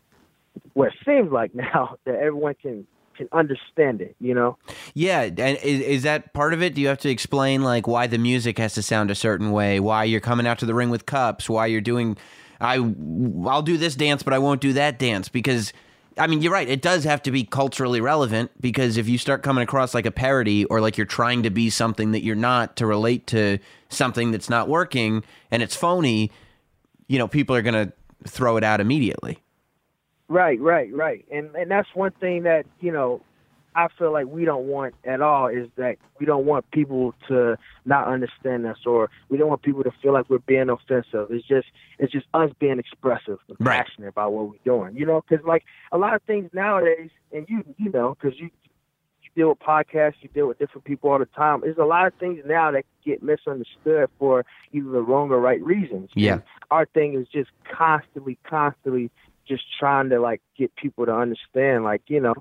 well it seems like now that everyone can can understand it you know? Yeah, and is, is that part of it? Do you have to explain like why the music has to sound a certain way, why you're coming out to the ring with cups, why you're doing I I'll do this dance but I won't do that dance because I mean, you're right. It does have to be culturally relevant because if you start coming across like a parody or like you're trying to be something that you're not to relate to something that's not working and it's phony, you know, people are going to throw it out immediately. Right, right, right. And and that's one thing that, you know, I feel like we don't want at all is that we don't want people to not understand us or we don't want people to feel like we're being offensive. It's just it's just us being expressive and Right. passionate about what we're doing. You know, cuz like a lot of things nowadays and you you know cuz you you deal with podcasts, you deal with different people all the time. There's a lot of things now that get misunderstood for either the wrong or right reasons. Yeah. And our thing is just constantly, constantly just trying to like get people to understand, like you know,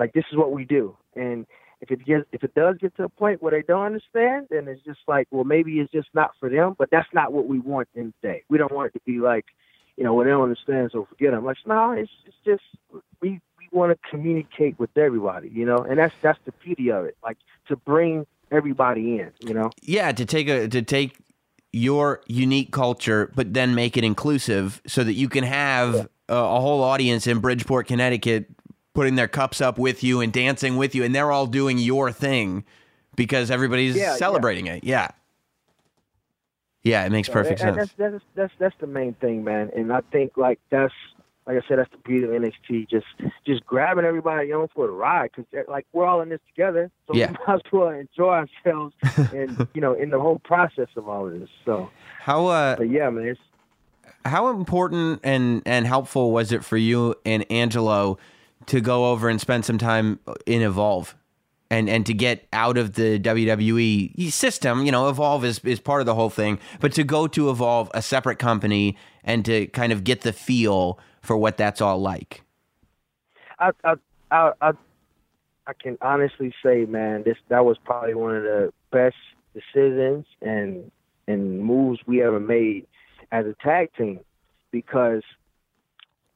like this is what we do. And if it gets, if it does get to a point where they don't understand, then it's just like, well, maybe it's just not for them. But that's not what we want in the day. We don't want it to be like, you know, well, they don't understand, so forget them. Like, no, it's it's just we we want to communicate with everybody, you know, and that's that's the beauty of it, like to bring everybody in, you know. Yeah, to take a to take your unique culture, but then make it inclusive, so that you can have a, a whole audience in Bridgeport, Connecticut, putting their cups up with you and dancing with you, and they're all doing your thing because everybody's Yeah, yeah. celebrating it. Yeah, yeah, it makes perfect and, and sense. that's, that's that's that's the main thing, man. And I think like that's like I said, that's the beauty of NXT. Just just grabbing everybody on for the ride because like we're all in this together, so Yeah. we might as well enjoy ourselves and you know in the whole process of all of this. So, How uh, but yeah, man, it's how important and and helpful was it for you and Angelo to go over and spend some time in Evolve and and to get out of the WWE system? You know, Evolve is is part of the whole thing, but to go to Evolve, a separate company, and to kind of get the feel for what that's all like. I I I I, I can honestly say, man, this that was probably one of the best decisions and and moves we ever made as a tag team because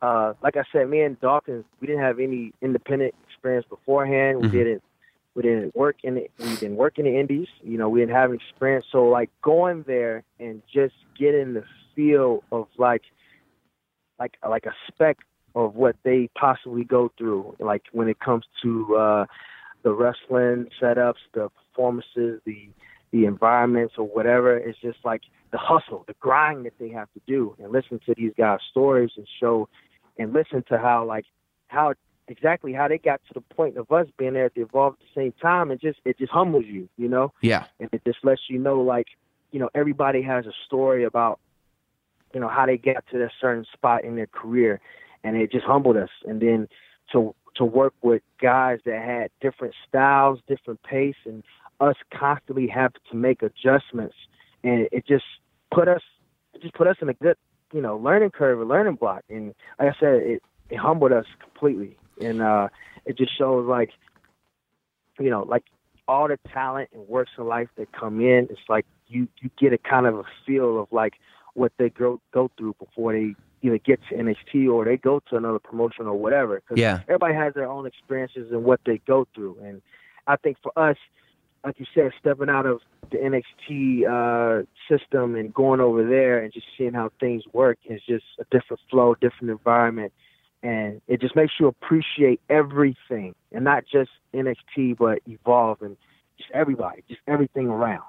uh like I said, me and Dawkins we didn't have any independent experience beforehand. We Mhm. didn't we didn't work in it we didn't work in the indies, you know, we didn't have experience. So like going there and just getting the feel of like like like a speck of what they possibly go through, like when it comes to uh, the wrestling setups, the performances, the the environments or whatever. It's just like the hustle, the grind that they have to do, and listen to these guys' stories and show, and listen to how like how exactly how they got to the point of us being there at the Evolve at the same time, and just it just humbles you, you know? Yeah, and it just lets you know like you know everybody has a story about you know how they got to that certain spot in their career and it just humbled us. And then to to work with guys that had different styles different pace and us constantly have to make adjustments and it just put us it just put us in a good you know learning curve a learning block and like i said it it humbled us completely and uh it just shows like you know like all the talent and works in life that come in, it's like you you get a kind of a feel of like what they go go through before they either get to NXT or they go to another promotion or whatever. 'Cause Yeah. everybody has their own experiences and what they go through, and I think for us, like you said, stepping out of the NXT uh, system and going over there and just seeing how things work is just a different flow, different environment, and it just makes you appreciate everything, and not just NXT, but Evolve and just everybody, just everything around.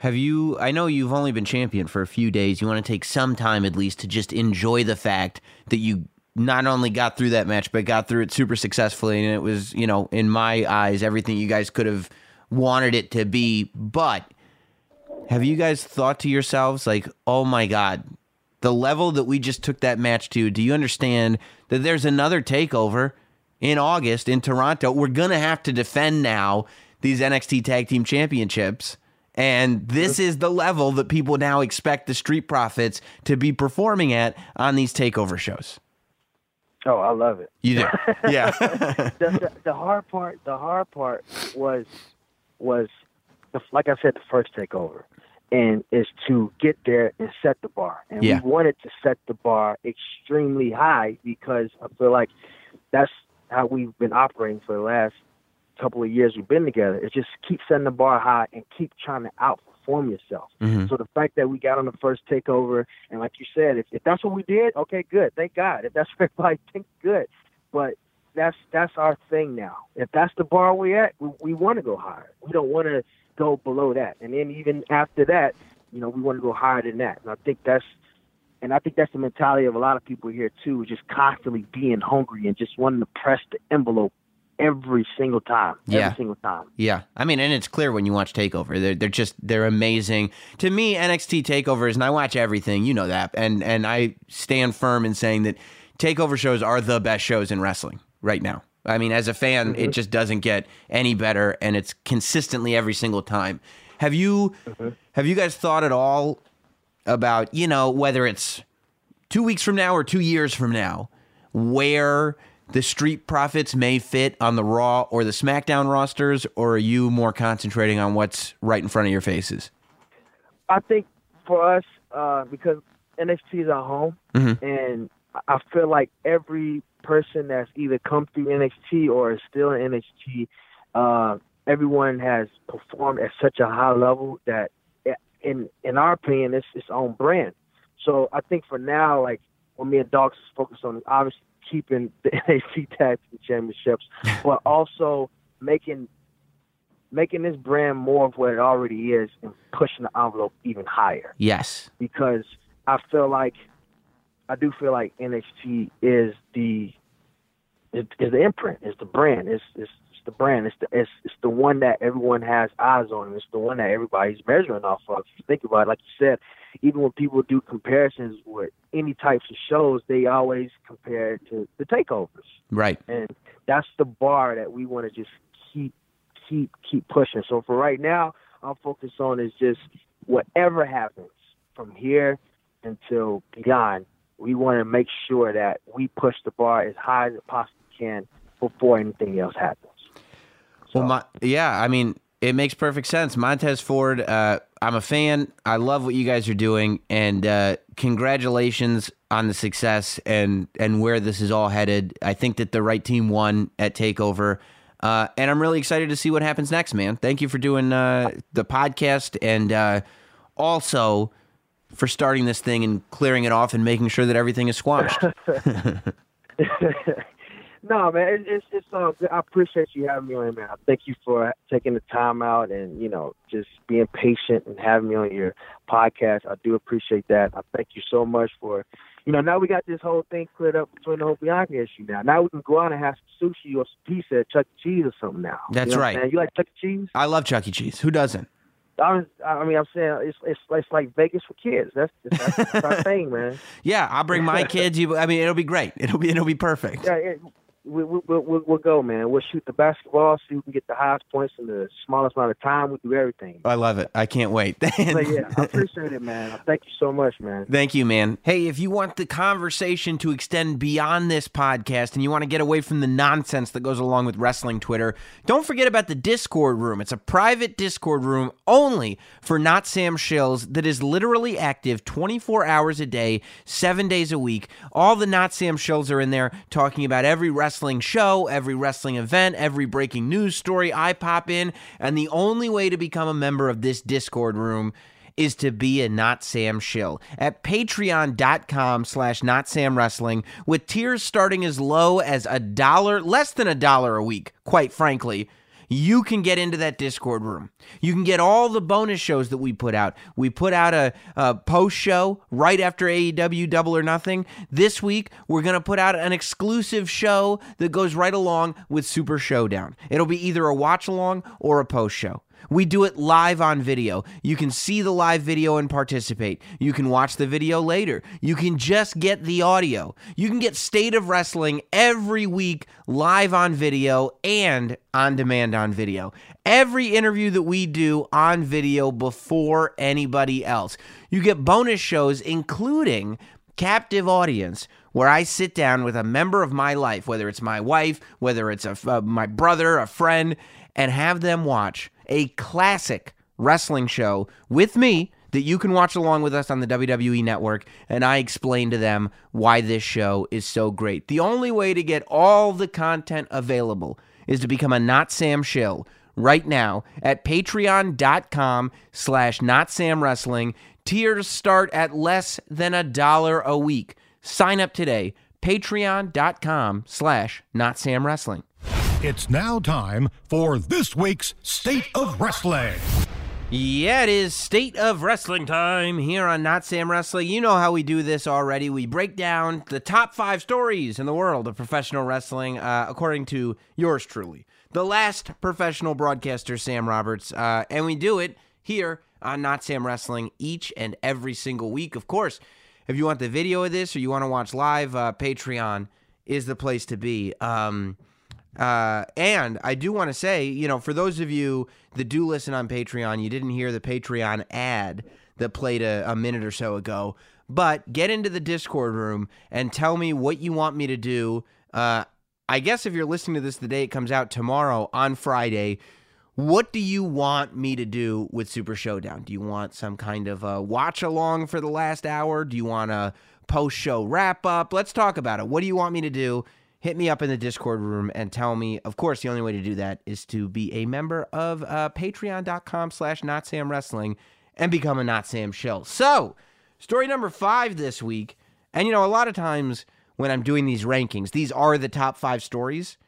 Have you? I know you've only been champion for a few days. You want to take some time at least to just enjoy the fact that you not only got through that match, but got through it super successfully. And it was, you know, in my eyes, everything you guys could have wanted it to be. But have you guys thought to yourselves, like, oh my God, the level that we just took that match to, do you understand that there's another takeover in August in Toronto? We're going to have to defend now these NXT Tag Team Championships. And this is the level that people now expect the Street Profits to be performing at on these takeover shows. Oh, I love it. You do, yeah. the, the, the hard part, the hard part was, was, the, like I said, the first takeover, and is to get there and set the bar. And Yeah. we wanted to set the bar extremely high because I feel like that's how we've been operating for the last couple of years we've been together. Is just keep setting the bar high and keep trying to outperform yourself. Mhm. So the fact that we got on the first takeover, and like you said, if, if that's what we did, okay, good, thank God. If that's what everybody thinks, good. But that's that's our thing now. If that's the bar we're at, we, we want to go higher. We don't want to go below that. And then even after that, you know, we want to go higher than that. And I think that's and I think that's the mentality of a lot of people here too, just constantly being hungry and just wanting to press the envelope every single time. Yeah. Every single time. Yeah, I mean, and it's clear when you watch Takeover, they're they're just they're amazing. To me, NXT Takeovers, and I watch everything, you know that, and and I stand firm in saying that Takeover shows are the best shows in wrestling right now. I mean, as a fan, it just doesn't get any better, and it's consistently every single time. Have you have you guys thought at all about you know whether it's two weeks from now or two years from now, where the Street Profits may fit on the Raw or the SmackDown rosters, or are you more concentrating on what's right in front of your faces? I think for us, uh, because NXT is our home, Mhm. and I feel like every person that's either come through NXT or is still in NXT, uh, everyone has performed at such a high level that, in in our opinion, it's its own brand. So I think for now, like what me and Dogs is focused on, obviously keeping the NXT Tag Team Championships, but also making making this brand more of what it already is and pushing the envelope even higher Yes. because I feel like I do feel like NXT is the is, is the imprint, is the brand, it's, it's it's the brand, it's the it's it's the one that everyone has eyes on, it's the one that everybody's measuring off of. If you think about it, like you said, even when people do comparisons with any types of shows, they always compare it to the takeovers Right. and that's the bar that we want to just keep keep keep pushing. So for right now, our focus on is just whatever happens from here until beyond. We want to make sure that we push the bar as high as it possibly can before anything else happens. Well, my, yeah, I mean, it makes perfect sense. Montez Ford, uh, I'm a fan. I love what you guys are doing, and uh, congratulations on the success and and where this is all headed. I think that the right team won at Takeover, uh, and I'm really excited to see what happens next, man. Thank you for doing uh, the podcast, and uh, also for starting this thing and clearing it off and making sure that everything is squashed. no, man, it, it's it's good. I appreciate you having me on, man. Thank you for taking the time out and you know just being patient and having me on your podcast. I do appreciate that. I thank you so much for, you know, now we got this whole thing cleared up between the whole Bianca issue. Now, now we can go out and have some sushi or some pizza at Chuck E. Cheese or something now. That's You know right. You like Chuck E. Cheese? I love Chuck E. Cheese. Who doesn't? I, was, I mean, I'm saying it's it's it's like Vegas for kids. That's that's, that's our thing, man. Yeah, I'll bring my kids. You, I mean, it'll be great. It'll be it'll be perfect. Yeah, it, we, we, we, we'll, we'll go, man. We'll shoot the basketball, see who can get the highest points in the smallest amount of time. We'll do everything. I love it. I can't wait. Yeah, I appreciate it, man. Thank you so much, man. Thank you, man. Hey, if you want the conversation to extend beyond this podcast and you want to get away from the nonsense that goes along with wrestling Twitter, don't forget about the Discord room. It's a private Discord room only for Not Sam Shills that is literally active 24 hours a day, seven days a week. All the Not Sam Shills are in there talking about every wrestling show, every wrestling event, every breaking news story. I pop in, and the only way to become a member of this Discord room is to be a Not Sam shill at patreon.com slash Not Sam Wrestling with tiers starting as low as a dollar, less than a dollar a week, quite frankly you can get into that Discord room. You can get all the bonus shows that we put out. We put out a, a post show right after AEW Double or Nothing. This week, we're going to put out an exclusive show that goes right along with Super Showdown. It'll be either a watch along or a post show. We do it live on video. You can see the live video and participate. You can watch the video later. You can just get the audio. You can get State of Wrestling every week live on video and on demand on video. Every interview that we do on video before anybody else. You get bonus shows, including captive audience where I sit down with a member of my life, whether it's my wife, whether it's a, uh, my brother, a friend, and have them watch a classic wrestling show with me that you can watch along with us on the WWE network, and I explain to them why this show is so great. The only way to get all the content available is to become a Not Sam shill right now at patreon.com slash not Sam Wrestling. Tiers start at less than a dollar a week. Sign up today, patreon.com slash not Sam Wrestling. It's now time for this week's State of Wrestling. Yeah, it is State of Wrestling time here on Not Sam Wrestling. You know how we do this already. We break down the top five stories in the world of professional wrestling, uh, according to yours truly, the last professional broadcaster, Sam Roberts. Uh, and we do it here on Not Sam Wrestling each and every single week. Of course, if you want the video of this or you want to watch live, uh, Patreon is the place to be. Um, uh, and I do want to say, you know, for those of you that do listen on Patreon, you didn't hear the Patreon ad that played a, a minute or so ago. But get into the Discord room and tell me what you want me to do. Uh, I guess if you're listening to this the day it comes out tomorrow on Friday, what do you want me to do with Super Showdown? Do you want some kind of a watch along for the last hour? Do you want a post show wrap up? Let's talk about it. What do you want me to do? Hit me up in the Discord room and tell me. Of course, the only way to do that is to be a member of uh, patreon.com slash not Sam Wrestling and become a Not Sam Shill. So, story number five this week. And, you know, a lot of times when I'm doing these rankings, these are the top five stories.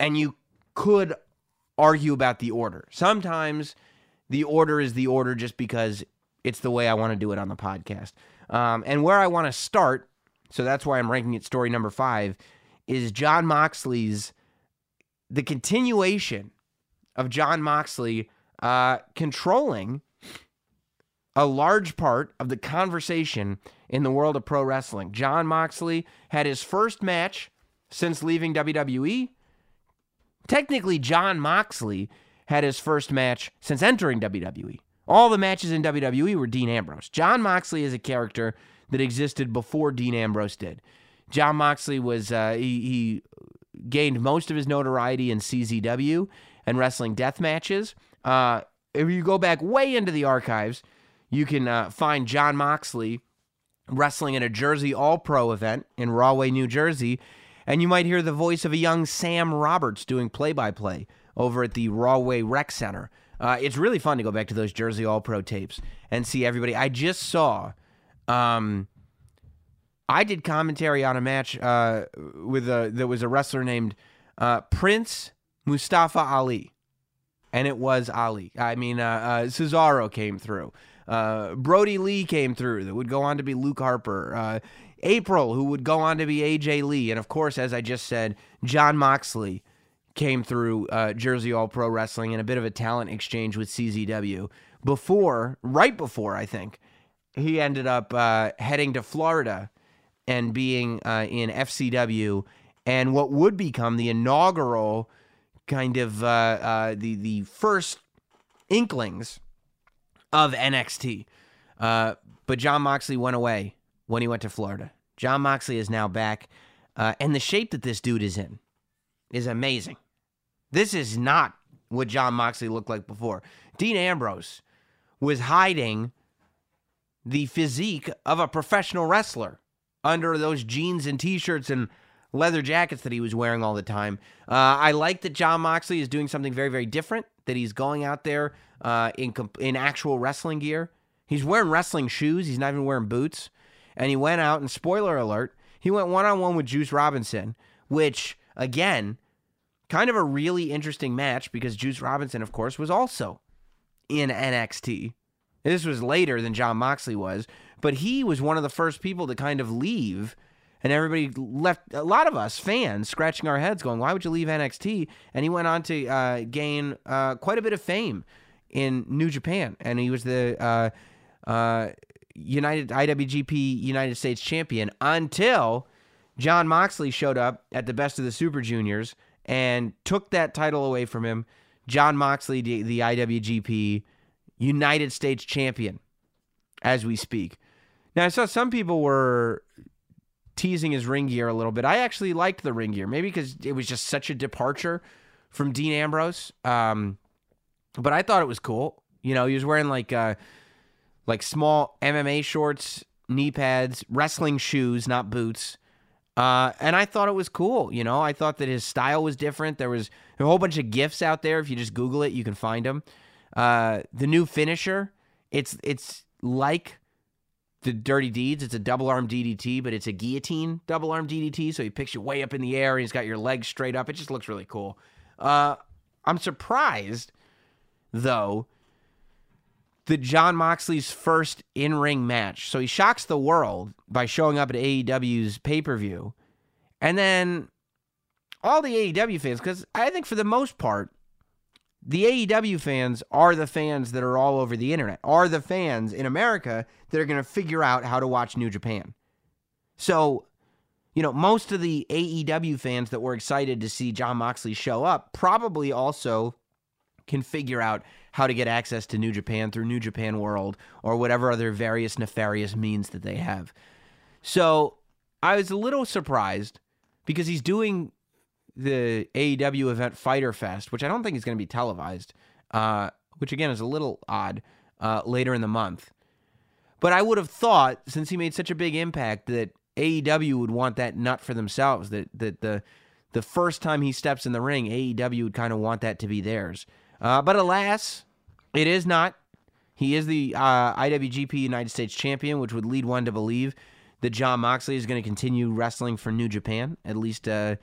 And you could argue about the order. Sometimes the order is the order just because it's the way I want to do it on the podcast. Um, and where I want to start, so that's why I'm ranking it story number five, is Jon Moxley's the continuation of Jon Moxley uh, controlling a large part of the conversation in the world of pro wrestling. Jon Moxley had his first match since leaving WWE. Technically, Jon Moxley had his first match since entering WWE. All the matches in WWE were Dean Ambrose. Jon Moxley is a character that existed before Dean Ambrose did. Jon Moxley was uh, he, he gained most of his notoriety in CZW and wrestling death matches. Uh, if you go back way into the archives, you can uh, find Jon Moxley wrestling at a Jersey All Pro event in Rahway, New Jersey, and you might hear the voice of a young Sam Roberts doing play by play over at the Rahway Rec Center. Uh, it's really fun to go back to those Jersey All Pro tapes and see everybody. I just saw um, I did commentary on a match uh, with a there was a wrestler named uh, Prince Mustafa Ali, and it was Ali. I mean, uh, uh Cesaro came through. Uh, Brodie Lee came through. That would go on to be Luke Harper. Uh, April, who would go on to be AJ Lee, and of course, as I just said, Jon Moxley came through Jersey All Pro Wrestling in a bit of a talent exchange with CZW. Before, right before, I think he ended up heading to Florida and being uh, in FCW and what would become the inaugural kind of uh, uh, the the first inklings of NXT. Uh, but Jon Moxley went away when he went to Florida. Jon Moxley is now back, uh, and the shape that this dude is in is amazing. This is not what Jon Moxley looked like before. Dean Ambrose was hiding the physique of a professional wrestler under those jeans and t-shirts and leather jackets that he was wearing all the time. Uh, I like that Jon Moxley is doing something very, very different. That he's going out there uh, in in actual wrestling gear, He's wearing wrestling shoes. He's not even wearing boots. And he went out and spoiler alert, he went one on one with Juice Robinson, which again, kind of a really interesting match because Juice Robinson, of course, was also in NXT. This was later than Jon Moxley was, but he was one of the first people to kind of leave. And everybody left, a lot of us fans scratching our heads going, why would you leave NXT? And he went on to uh, gain uh, quite a bit of fame in New Japan. And he was the uh, uh United IWGP United States champion until Jon Moxley showed up at the best of the Super Juniors and took that title away from him. Jon Moxley, the, the IWGP United States champion, as we speak. Now, I saw some people were teasing his ring gear a little bit. I actually liked the ring gear, maybe because it was just such a departure from Dean Ambrose. Um, but I thought it was cool. You know, he was wearing like uh, like small MMA shorts, knee pads, wrestling shoes, not boots. Uh, and I thought it was cool. You know, I thought that his style was different. There was a whole bunch of gifs out there. If you just Google it, you can find them. Uh, the new finisher, it's it's like the Dirty Deeds. It's a double arm DDT, but it's a guillotine double arm DDT. So he picks you way up in the air and he's got your legs straight up. It just looks really cool. Uh, I'm surprised, though, that Jon Moxley's first in ring match. So he shocks the world by showing up at AEW's pay per view. And then all the AEW fans, because I think for the most part, the AEW fans are the fans that are all over the internet, are the fans in America that are going to figure out how to watch New Japan. So, you know, most of the AEW fans that were excited to see Jon Moxley show up probably also can figure out how to get access to New Japan through New Japan World or whatever other various nefarious means that they have. So I was a little surprised because he's doing the AEW event Fyter Fest, which I don't think is going to be televised, uh, which again is a little odd uh, later in the month. But I would have thought, since he made such a big impact, that AEW would want that nut for themselves. That that the the first time he steps in the ring, AEW would kind of want that to be theirs. Uh, but alas, it is not. He is the uh, IWGP United States champion, which would lead one to believe that Jon Moxley is going to continue wrestling for New Japan, at least uh,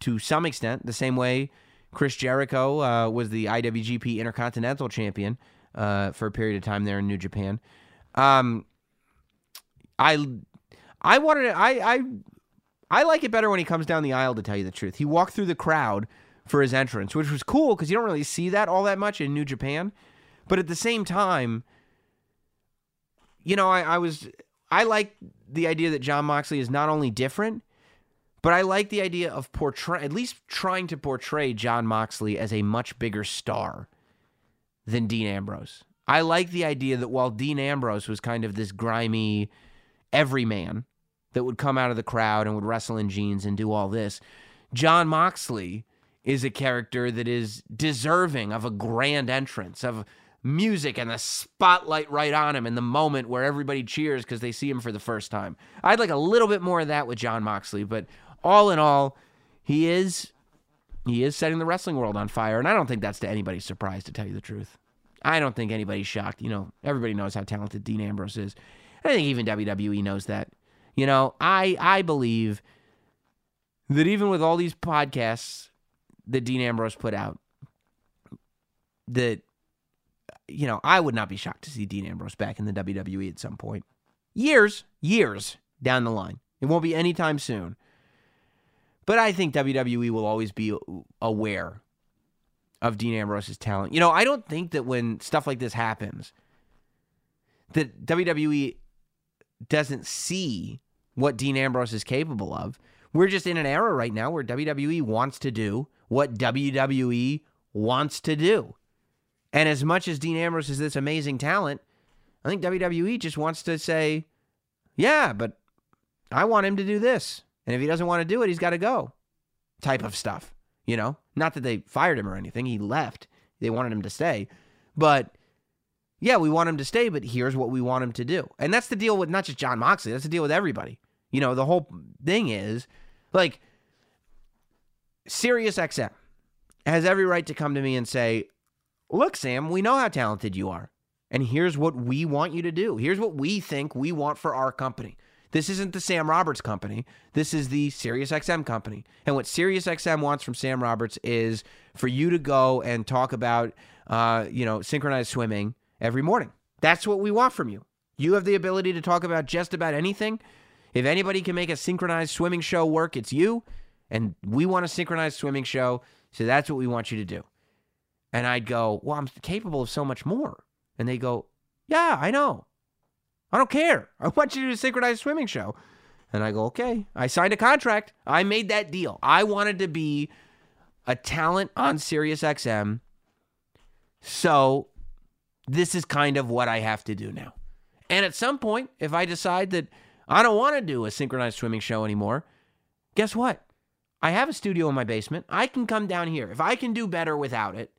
to some extent, the same way Chris Jericho uh, was the IWGP Intercontinental Champion uh, for a period of time there in New Japan. Um, I I wanted to, I I I like it better when he comes down the aisle. To tell you the truth, he walked through the crowd for his entrance, which was cool because you don't really see that all that much in New Japan. But at the same time, you know, I, I was I like the idea that Jon Moxley is not only different, but I like the idea of portray at least trying to portray Jon Moxley as a much bigger star than Dean Ambrose. I like the idea that while Dean Ambrose was kind of this grimy everyman that would come out of the crowd and would wrestle in jeans and do all this, Jon Moxley is a character that is deserving of a grand entrance, of music and the spotlight right on him in the moment where everybody cheers because they see him for the first time. I'd like a little bit more of that with Jon Moxley, but all in all, he is he is setting the wrestling world on fire, and I don't think that's to anybody's surprise to tell you the truth. I don't think anybody's shocked. You know, everybody knows how talented Dean Ambrose is. I think even WWE knows that. You know, I I believe that even with all these podcasts that Dean Ambrose put out, that you know, I would not be shocked to see Dean Ambrose back in the WWE at some point. Years, years down the line. It won't be anytime soon. But I think WWE will always be aware of Dean Ambrose's talent. You know, I don't think that when stuff like this happens, that WWE doesn't see what Dean Ambrose is capable of. We're just in an era right now where WWE wants to do what WWE wants to do. And as much as Dean Ambrose is this amazing talent, I think WWE just wants to say, yeah, but I want him to do this. And if he doesn't want to do it, he's got to go. Type of stuff, you know? Not that they fired him or anything. He left. They wanted him to stay. But yeah, we want him to stay, but here's what we want him to do. And that's the deal with not just Jon Moxley, that's the deal with everybody. You know, the whole thing is like Sirius XM has every right to come to me and say, Look, Sam, we know how talented you are. And here's what we want you to do. Here's what we think we want for our company. This isn't the Sam Roberts company. This is the SiriusXM company. And what SiriusXM wants from Sam Roberts is for you to go and talk about, uh, you know, synchronized swimming every morning. That's what we want from you. You have the ability to talk about just about anything. If anybody can make a synchronized swimming show work, it's you. And we want a synchronized swimming show. So that's what we want you to do. And I'd go, Well, I'm capable of so much more. And they go, Yeah, I know. I don't care. I want you to do a synchronized swimming show. And I go, Okay. I signed a contract. I made that deal. I wanted to be a talent on SiriusXM. So this is kind of what I have to do now. And at some point, if I decide that I don't want to do a synchronized swimming show anymore, guess what? I have a studio in my basement. I can come down here. If I can do better without it,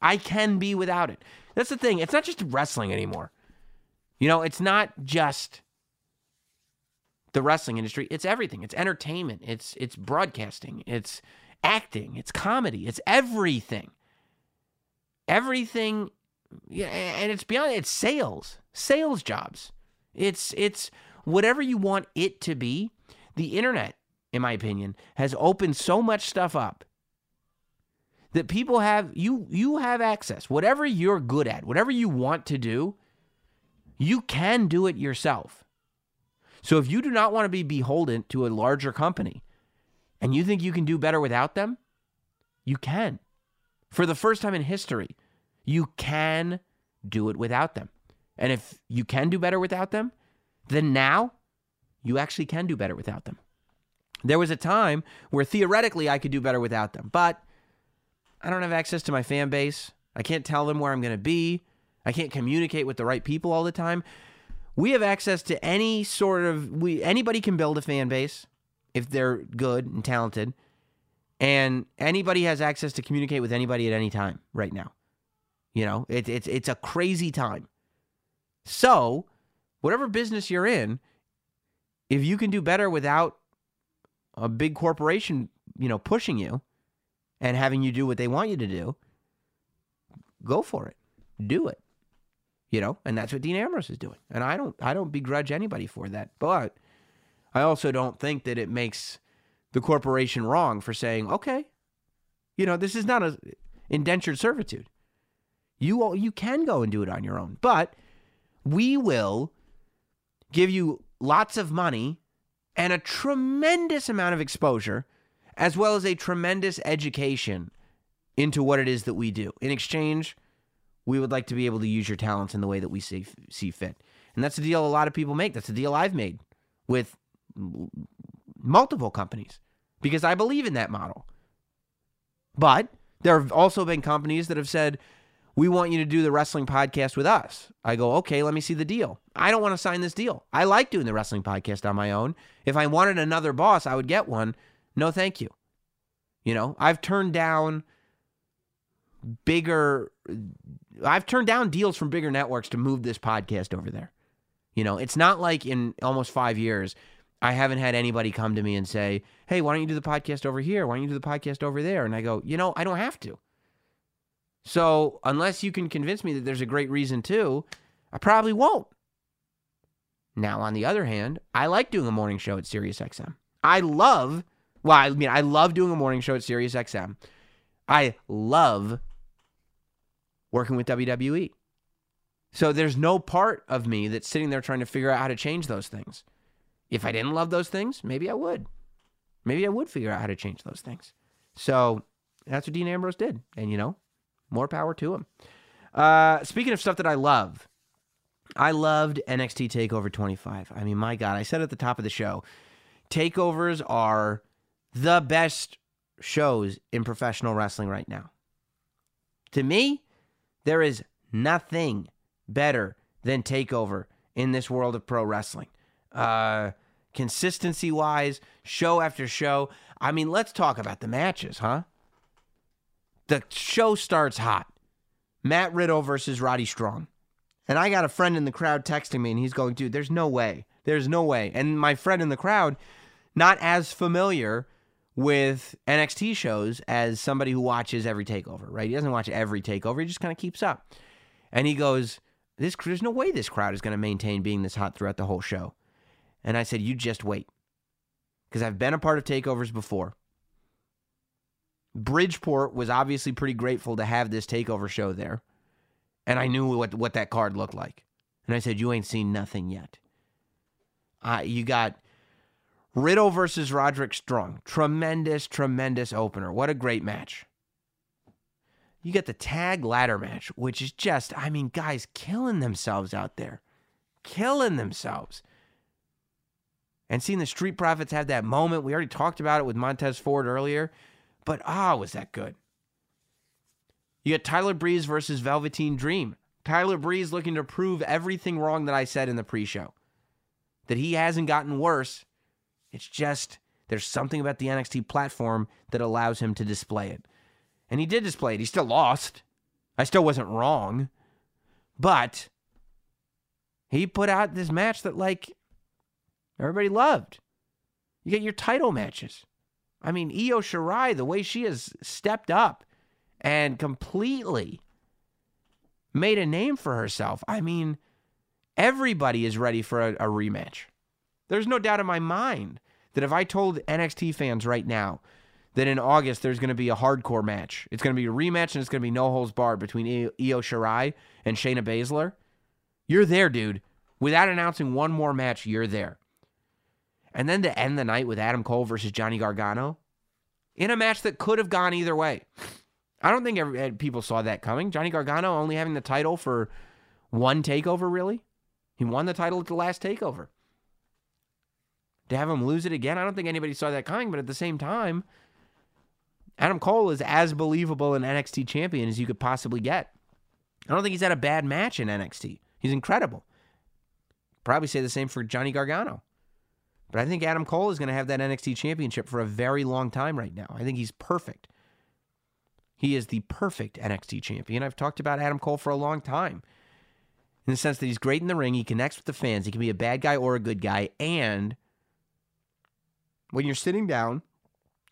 I can be without it. That's the thing. It's not just wrestling anymore. You know, it's not just the wrestling industry. It's everything. It's entertainment. It's it's broadcasting. It's acting. It's comedy. It's everything. Everything yeah, and it's beyond it's sales. Sales jobs. It's it's whatever you want it to be. The internet, in my opinion, has opened so much stuff up that people have you you have access. Whatever you're good at, whatever you want to do, you can do it yourself. So if you do not want to be beholden to a larger company and you think you can do better without them, you can. For the first time in history, you can do it without them. And if you can do better without them, then now you actually can do better without them. There was a time where theoretically I could do better without them, but I don't have access to my fan base. I can't tell them where I'm going to be. I can't communicate with the right people all the time. We have access to any sort of we anybody can build a fan base if they're good and talented. And anybody has access to communicate with anybody at any time right now. You know, it, it's it's a crazy time. So, whatever business you're in, if you can do better without a big corporation, you know, pushing you and having you do what they want you to do, go for it. Do it. You know, and that's what Dean Ambrose is doing. And I don't I don't begrudge anybody for that. But I also don't think that it makes the corporation wrong for saying, "Okay, you know, this is not a indentured servitude. You all, you can go and do it on your own, but we will give you lots of money and a tremendous amount of exposure as well as a tremendous education into what it is that we do. In exchange, we would like to be able to use your talents in the way that we see see fit. And that's a deal a lot of people make. That's a deal I've made with multiple companies because I believe in that model. But there have also been companies that have said, we want you to do the wrestling podcast with us. I go, okay, let me see the deal. I don't want to sign this deal. I like doing the wrestling podcast on my own. If I wanted another boss, I would get one. No, thank you. You know, I've turned down bigger, I've turned down deals from bigger networks to move this podcast over there. You know, it's not like in almost five years, I haven't had anybody come to me and say, hey, why don't you do the podcast over here? Why don't you do the podcast over there? And I go, you know, I don't have to. So unless you can convince me that there's a great reason to, I probably won't. Now, on the other hand, I like doing a morning show at SiriusXM. I love, well, I mean, I love doing a morning show at SiriusXM. I love working with WWE. So there's no part of me that's sitting there trying to figure out how to change those things. If I didn't love those things, maybe I would. Maybe I would figure out how to change those things. So that's what Dean Ambrose did. And, you know, more power to him. Uh, speaking of stuff that I love, I loved NXT TakeOver 25. I mean, my God, I said at the top of the show, takeovers are the best shows in professional wrestling right now. To me, there is nothing better than takeover in this world of pro wrestling. Uh, consistency wise, show after show. I mean, let's talk about the matches, huh? The show starts hot. Matt Riddle versus Roddy Strong. And I got a friend in the crowd texting me, and he's going, dude, there's no way. There's no way. And my friend in the crowd, not as familiar with NXT shows as somebody who watches every takeover, right? He doesn't watch every takeover, he just kind of keeps up. And he goes, this there's no way this crowd is going to maintain being this hot throughout the whole show. And I said, you just wait. Because I've been a part of takeovers before. Bridgeport was obviously pretty grateful to have this takeover show there. And I knew what, what that card looked like. And I said, You ain't seen nothing yet. Uh, you got Riddle versus Roderick Strong. Tremendous, tremendous opener. What a great match. You get the tag ladder match, which is just, I mean, guys killing themselves out there. Killing themselves. And seeing the Street Profits have that moment, we already talked about it with Montez Ford earlier, but ah, was that good. You got Tyler Breeze versus Velveteen Dream. Tyler Breeze looking to prove everything wrong that I said in the pre show. That he hasn't gotten worse. It's just there's something about the NXT platform that allows him to display it. And he did display it. He still lost. I still wasn't wrong. But he put out this match that, like, everybody loved. You get your title matches. I mean, Io Shirai, the way she has stepped up and completely made a name for herself. I mean, everybody is ready for a, a rematch. There's no doubt in my mind that if I told NXT fans right now that in August there's going to be a hardcore match, it's going to be a rematch and it's going to be no holds barred between Io Shirai and Shayna Baszler, you're there, dude. Without announcing one more match, you're there. And then to end the night with Adam Cole versus Johnny Gargano in a match that could have gone either way. I don't think every, eh, people saw that coming. Johnny Gargano only having the title for one takeover, really. He won the title at the last takeover. To have him lose it again, I don't think anybody saw that coming, but at the same time, Adam Cole is as believable an NXT champion as you could possibly get. I don't think he's had a bad match in NXT. He's incredible. Probably say the same for Johnny Gargano. But I think Adam Cole is going to have that NXT championship for a very long time right now. I think he's perfect. He is the perfect NXT champion. I've talked about Adam Cole for a long time in the sense that he's great in the ring. He connects with the fans. He can be a bad guy or a good guy. And when you're sitting down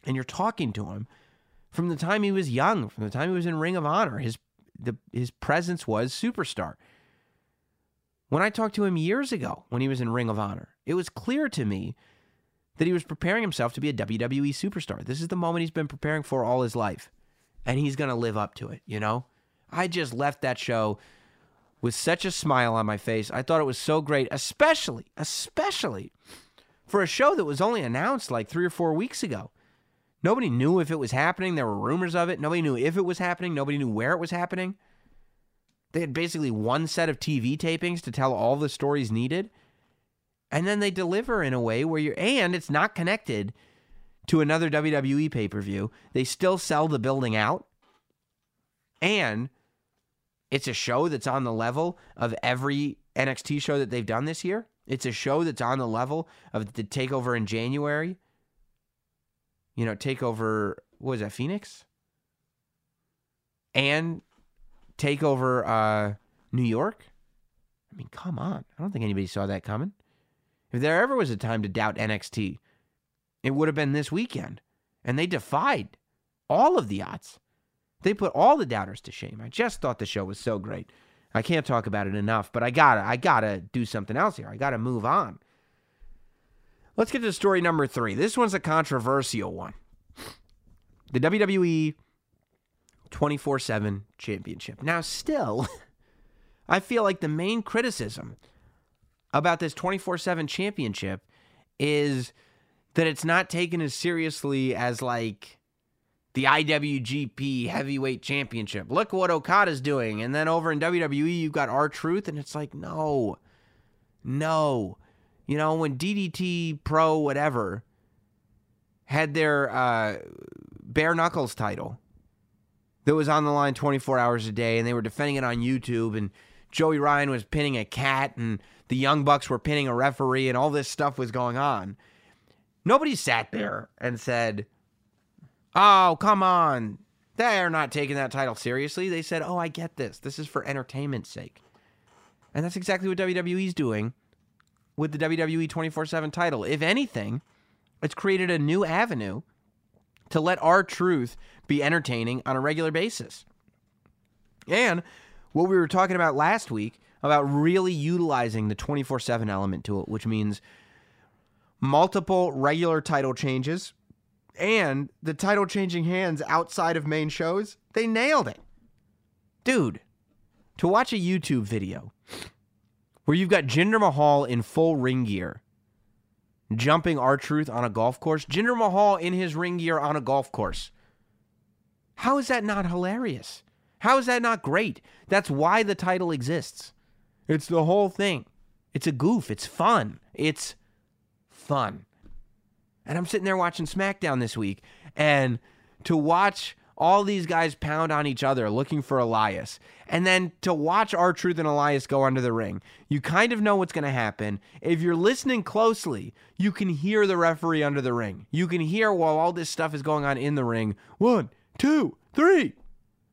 and you're talking to him, from the time he was young, from the time he was in Ring of Honor, his the, his presence was superstar. When I talked to him years ago when he was in Ring of Honor, it was clear to me that he was preparing himself to be a WWE superstar. This is the moment he's been preparing for all his life and he's going to live up to it, you know? I just left that show with such a smile on my face. I thought it was so great, especially, especially for a show that was only announced like three or four weeks ago. Nobody knew if it was happening. There were rumors of it. Nobody knew if it was happening. Nobody knew where it was happening. They had basically one set of TV tapings to tell all the stories needed. And then they deliver in a way where you're, and it's not connected to another WWE pay per view. They still sell the building out. And it's a show that's on the level of every NXT show that they've done this year. It's a show that's on the level of the takeover in January. You know, takeover, what was that, Phoenix? And takeover uh, New York. I mean, come on. I don't think anybody saw that coming. If there ever was a time to doubt NXT, it would have been this weekend. And they defied all of the odds. They put all the doubters to shame. I just thought the show was so great. I can't talk about it enough, but I gotta, I gotta do something else here. I gotta move on. Let's get to story number three. This one's a controversial one. The WWE 24 7 championship. Now, still, I feel like the main criticism about this 24 7 championship is that it's not taken as seriously as like the IWGP Heavyweight Championship. Look what Okada's doing. And then over in WWE, you've got R-Truth, and it's like, no, no. You know, when DDT Pro, whatever, had their uh, bare knuckles title that was on the line 24 hours a day, and they were defending it on YouTube, and Joey Ryan was pinning a cat, and the Young Bucks were pinning a referee, and all this stuff was going on. Nobody sat there and said, Oh, come on. They're not taking that title seriously. They said, Oh, I get this. This is for entertainment's sake. And that's exactly what WWE's doing with the WWE 24 7 title. If anything, it's created a new avenue to let R Truth be entertaining on a regular basis. And what we were talking about last week about really utilizing the 24 7 element to it, which means multiple regular title changes and the title changing hands outside of main shows. They nailed it. Dude, to watch a YouTube video where you've got Jinder Mahal in full ring gear jumping R Truth on a golf course, Jinder Mahal in his ring gear on a golf course. How is that not hilarious? How is that not great? That's why the title exists. It's the whole thing. It's a goof. It's fun. It's fun. And I'm sitting there watching SmackDown this week, and to watch all these guys pound on each other looking for Elias, and then to watch R Truth and Elias go under the ring, you kind of know what's going to happen. If you're listening closely, you can hear the referee under the ring. You can hear while all this stuff is going on in the ring one, two, three.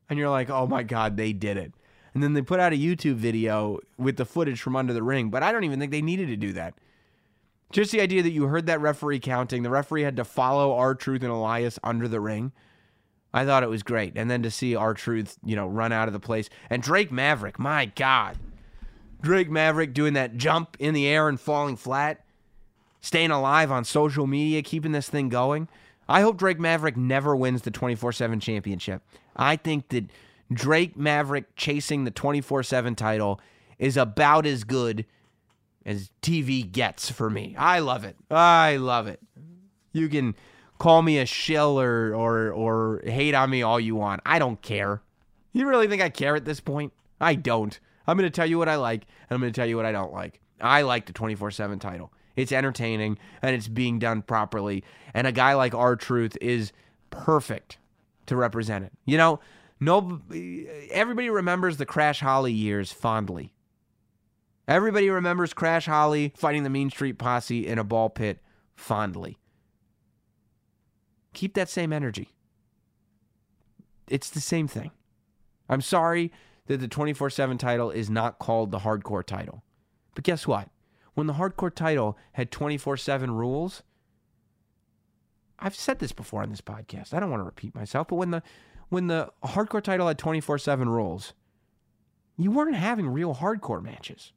And you're like, oh my God, they did it. And then they put out a YouTube video with the footage from under the ring, but I don't even think they needed to do that. Just the idea that you heard that referee counting, the referee had to follow R Truth and Elias under the ring. I thought it was great. And then to see R Truth, you know, run out of the place. And Drake Maverick, my God. Drake Maverick doing that jump in the air and falling flat, staying alive on social media, keeping this thing going. I hope Drake Maverick never wins the 24 7 championship. I think that Drake Maverick chasing the 24 7 title is about as good as TV gets for me. I love it. I love it. You can call me a shill or, or, or hate on me all you want. I don't care. You really think I care at this point? I don't. I'm going to tell you what I like, and I'm going to tell you what I don't like. I like the 24 7 title. It's entertaining and it's being done properly. And a guy like R Truth is perfect to represent it. You know, no everybody remembers the Crash Holly years fondly. Everybody remembers Crash Holly fighting the Mean Street Posse in a ball pit fondly. Keep that same energy. It's the same thing. I'm sorry that the 24 7 title is not called the hardcore title. But guess what? When the hardcore title had 24 7 rules, I've said this before on this podcast. I don't want to repeat myself, but when the when the hardcore title had 24 7 rules, you weren't having real hardcore matches.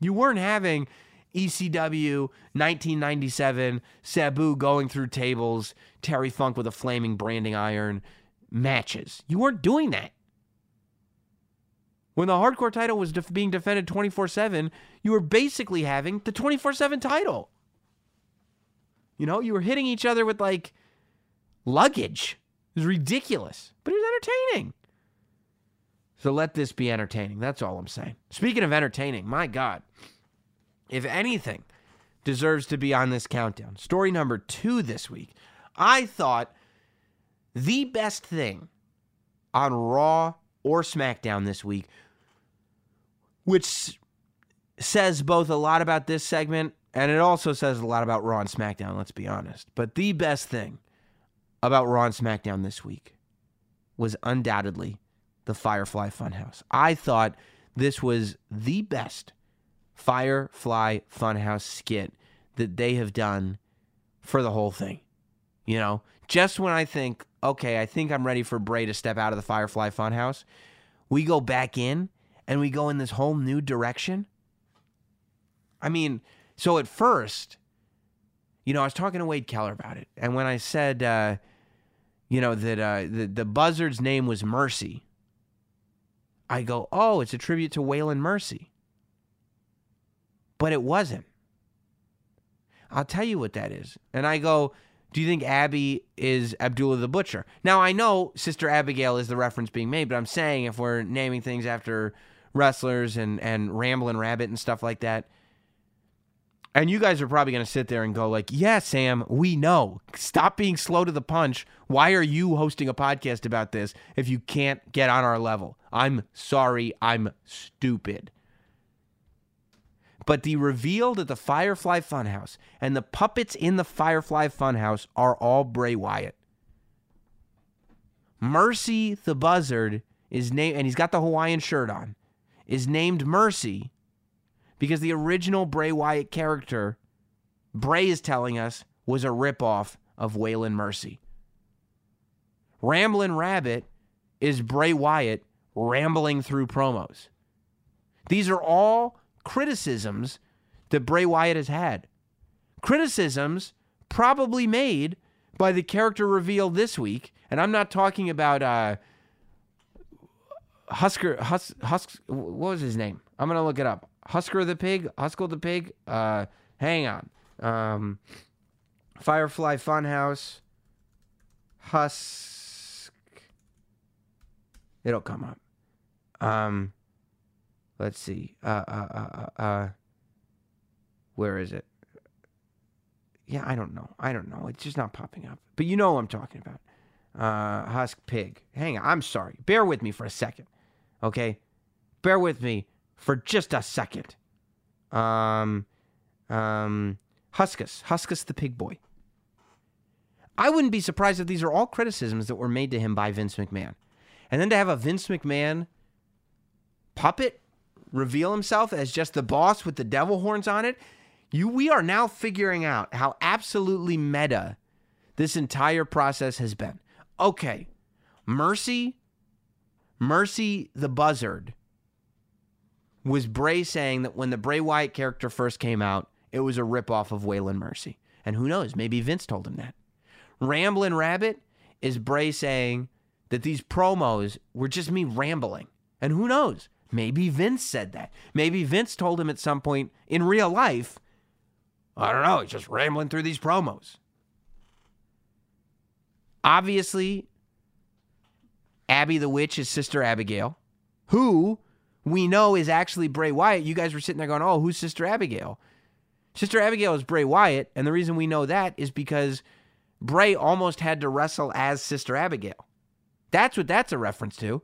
You weren't having ECW 1997, Sabu going through tables, Terry Funk with a flaming branding iron matches. You weren't doing that. When the hardcore title was def- being defended 24 7, you were basically having the 24 7 title. You know, you were hitting each other with like luggage. It was ridiculous, but it was entertaining. So let this be entertaining. That's all I'm saying. Speaking of entertaining, my God, if anything deserves to be on this countdown, story number two this week, I thought the best thing on Raw or SmackDown this week, which says both a lot about this segment and it also says a lot about Raw and SmackDown, let's be honest. But the best thing about Raw and SmackDown this week was undoubtedly the Firefly Funhouse. I thought this was the best Firefly Funhouse skit that they have done for the whole thing. You know, just when I think, okay, I think I'm ready for Bray to step out of the Firefly Funhouse, we go back in and we go in this whole new direction. I mean, so at first, you know, I was talking to Wade Keller about it, and when I said, uh, you know, that uh, the the buzzard's name was Mercy, I go, oh, it's a tribute to Waylon Mercy, but it wasn't. I'll tell you what that is, and I go. Do you think Abby is Abdullah the Butcher? Now, I know Sister Abigail is the reference being made, but I'm saying if we're naming things after wrestlers and, and Ramblin' Rabbit and stuff like that, and you guys are probably going to sit there and go like, "Yeah, Sam, we know. Stop being slow to the punch. Why are you hosting a podcast about this if you can't get on our level?" I'm sorry, I'm stupid. But the reveal that the Firefly Funhouse and the puppets in the Firefly Funhouse are all Bray Wyatt. Mercy the Buzzard is named, and he's got the Hawaiian shirt on, is named Mercy because the original Bray Wyatt character, Bray is telling us, was a ripoff of Waylon Mercy. Ramblin' Rabbit is Bray Wyatt rambling through promos. These are all criticisms that Bray Wyatt has had. Criticisms probably made by the character reveal this week, and I'm not talking about uh, Husker Hus, Husk. What was his name? I'm gonna look it up. Husker the pig, Huskell the pig. Uh, hang on. Um, Firefly Funhouse. Husk. It'll come up. Um, let's see. Uh, uh, uh, uh, uh, where is it? Yeah, I don't know. I don't know. It's just not popping up. But you know what I'm talking about. Uh, Husk Pig. Hang on. I'm sorry. Bear with me for a second. Okay? Bear with me for just a second. Um, um, Huskus. Huskus the Pig Boy. I wouldn't be surprised if these are all criticisms that were made to him by Vince McMahon. And then to have a Vince McMahon puppet reveal himself as just the boss with the devil horns on it, you we are now figuring out how absolutely meta this entire process has been. Okay. Mercy Mercy the Buzzard was Bray saying that when the Bray Wyatt character first came out, it was a ripoff of Waylon Mercy. And who knows, maybe Vince told him that. Ramblin' Rabbit is Bray saying that these promos were just me rambling. And who knows? Maybe Vince said that. Maybe Vince told him at some point in real life, I don't know, he's just rambling through these promos. Obviously, Abby the Witch is Sister Abigail, who we know is actually Bray Wyatt. You guys were sitting there going, oh, who's Sister Abigail? Sister Abigail is Bray Wyatt. And the reason we know that is because Bray almost had to wrestle as Sister Abigail. That's what that's a reference to.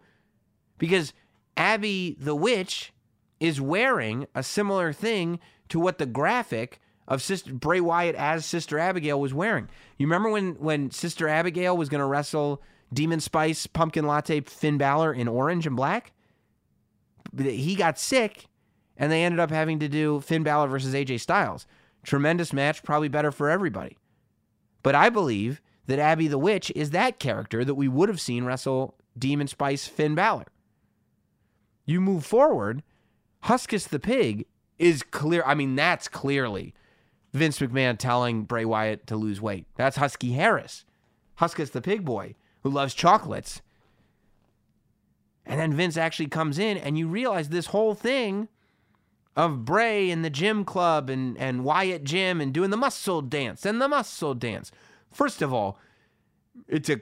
Because Abby the Witch is wearing a similar thing to what the graphic of Sister Bray Wyatt as Sister Abigail was wearing. You remember when when Sister Abigail was going to wrestle Demon Spice Pumpkin Latte Finn Balor in orange and black? He got sick and they ended up having to do Finn Balor versus AJ Styles. Tremendous match, probably better for everybody. But I believe that Abby the Witch is that character that we would have seen wrestle Demon Spice Finn Balor. You move forward, Huskus the Pig is clear. I mean, that's clearly Vince McMahon telling Bray Wyatt to lose weight. That's Husky Harris, Huskus the Pig Boy, who loves chocolates. And then Vince actually comes in, and you realize this whole thing of Bray and the gym club and, and Wyatt Gym and doing the muscle dance and the muscle dance. First of all, it's a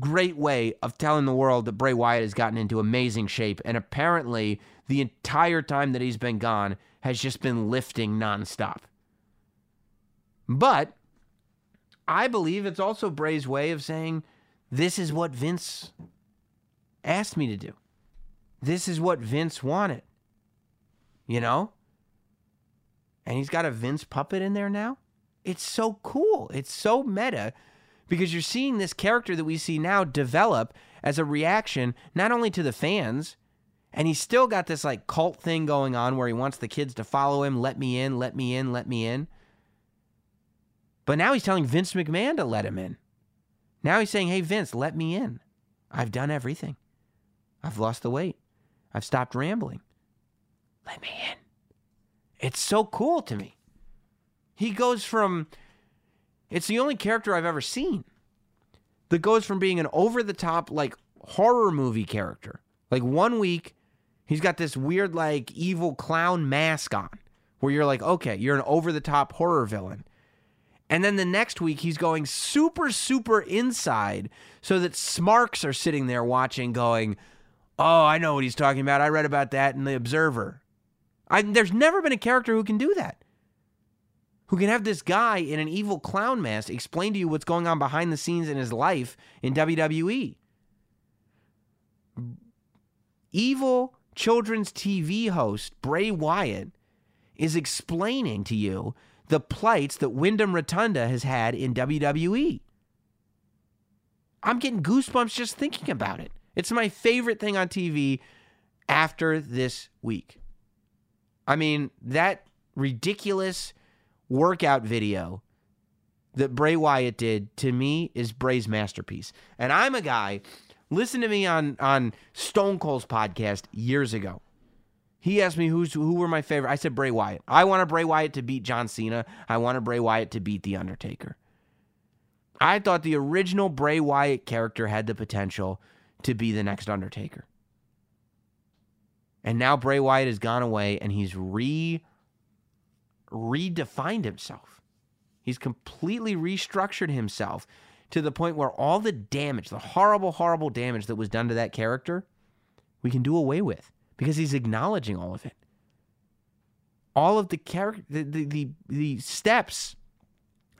great way of telling the world that Bray Wyatt has gotten into amazing shape. And apparently, the entire time that he's been gone has just been lifting nonstop. But I believe it's also Bray's way of saying, this is what Vince asked me to do. This is what Vince wanted. You know? And he's got a Vince puppet in there now. It's so cool. It's so meta because you're seeing this character that we see now develop as a reaction not only to the fans, and he's still got this like cult thing going on where he wants the kids to follow him, let me in, let me in, let me in. But now he's telling Vince McMahon to let him in. Now he's saying, hey, Vince, let me in. I've done everything. I've lost the weight. I've stopped rambling. Let me in. It's so cool to me. He goes from, it's the only character I've ever seen that goes from being an over the top, like horror movie character. Like one week, he's got this weird, like evil clown mask on where you're like, okay, you're an over the top horror villain. And then the next week, he's going super, super inside so that smarks are sitting there watching, going, Oh, I know what he's talking about. I read about that in The Observer. I, there's never been a character who can do that. Who can have this guy in an evil clown mask explain to you what's going on behind the scenes in his life in WWE. Evil children's TV host Bray Wyatt is explaining to you the plights that Windham Rotunda has had in WWE. I'm getting goosebumps just thinking about it. It's my favorite thing on TV after this week. I mean, that ridiculous workout video that Bray Wyatt did to me is Bray's masterpiece. And I'm a guy, listen to me on, on Stone Cold's podcast years ago. He asked me who's who were my favorite. I said Bray Wyatt. I want a Bray Wyatt to beat John Cena. I want a Bray Wyatt to beat The Undertaker. I thought the original Bray Wyatt character had the potential to be the next Undertaker. And now Bray Wyatt has gone away and he's re redefined himself. He's completely restructured himself to the point where all the damage, the horrible, horrible damage that was done to that character, we can do away with because he's acknowledging all of it. All of the character, the, the, the, steps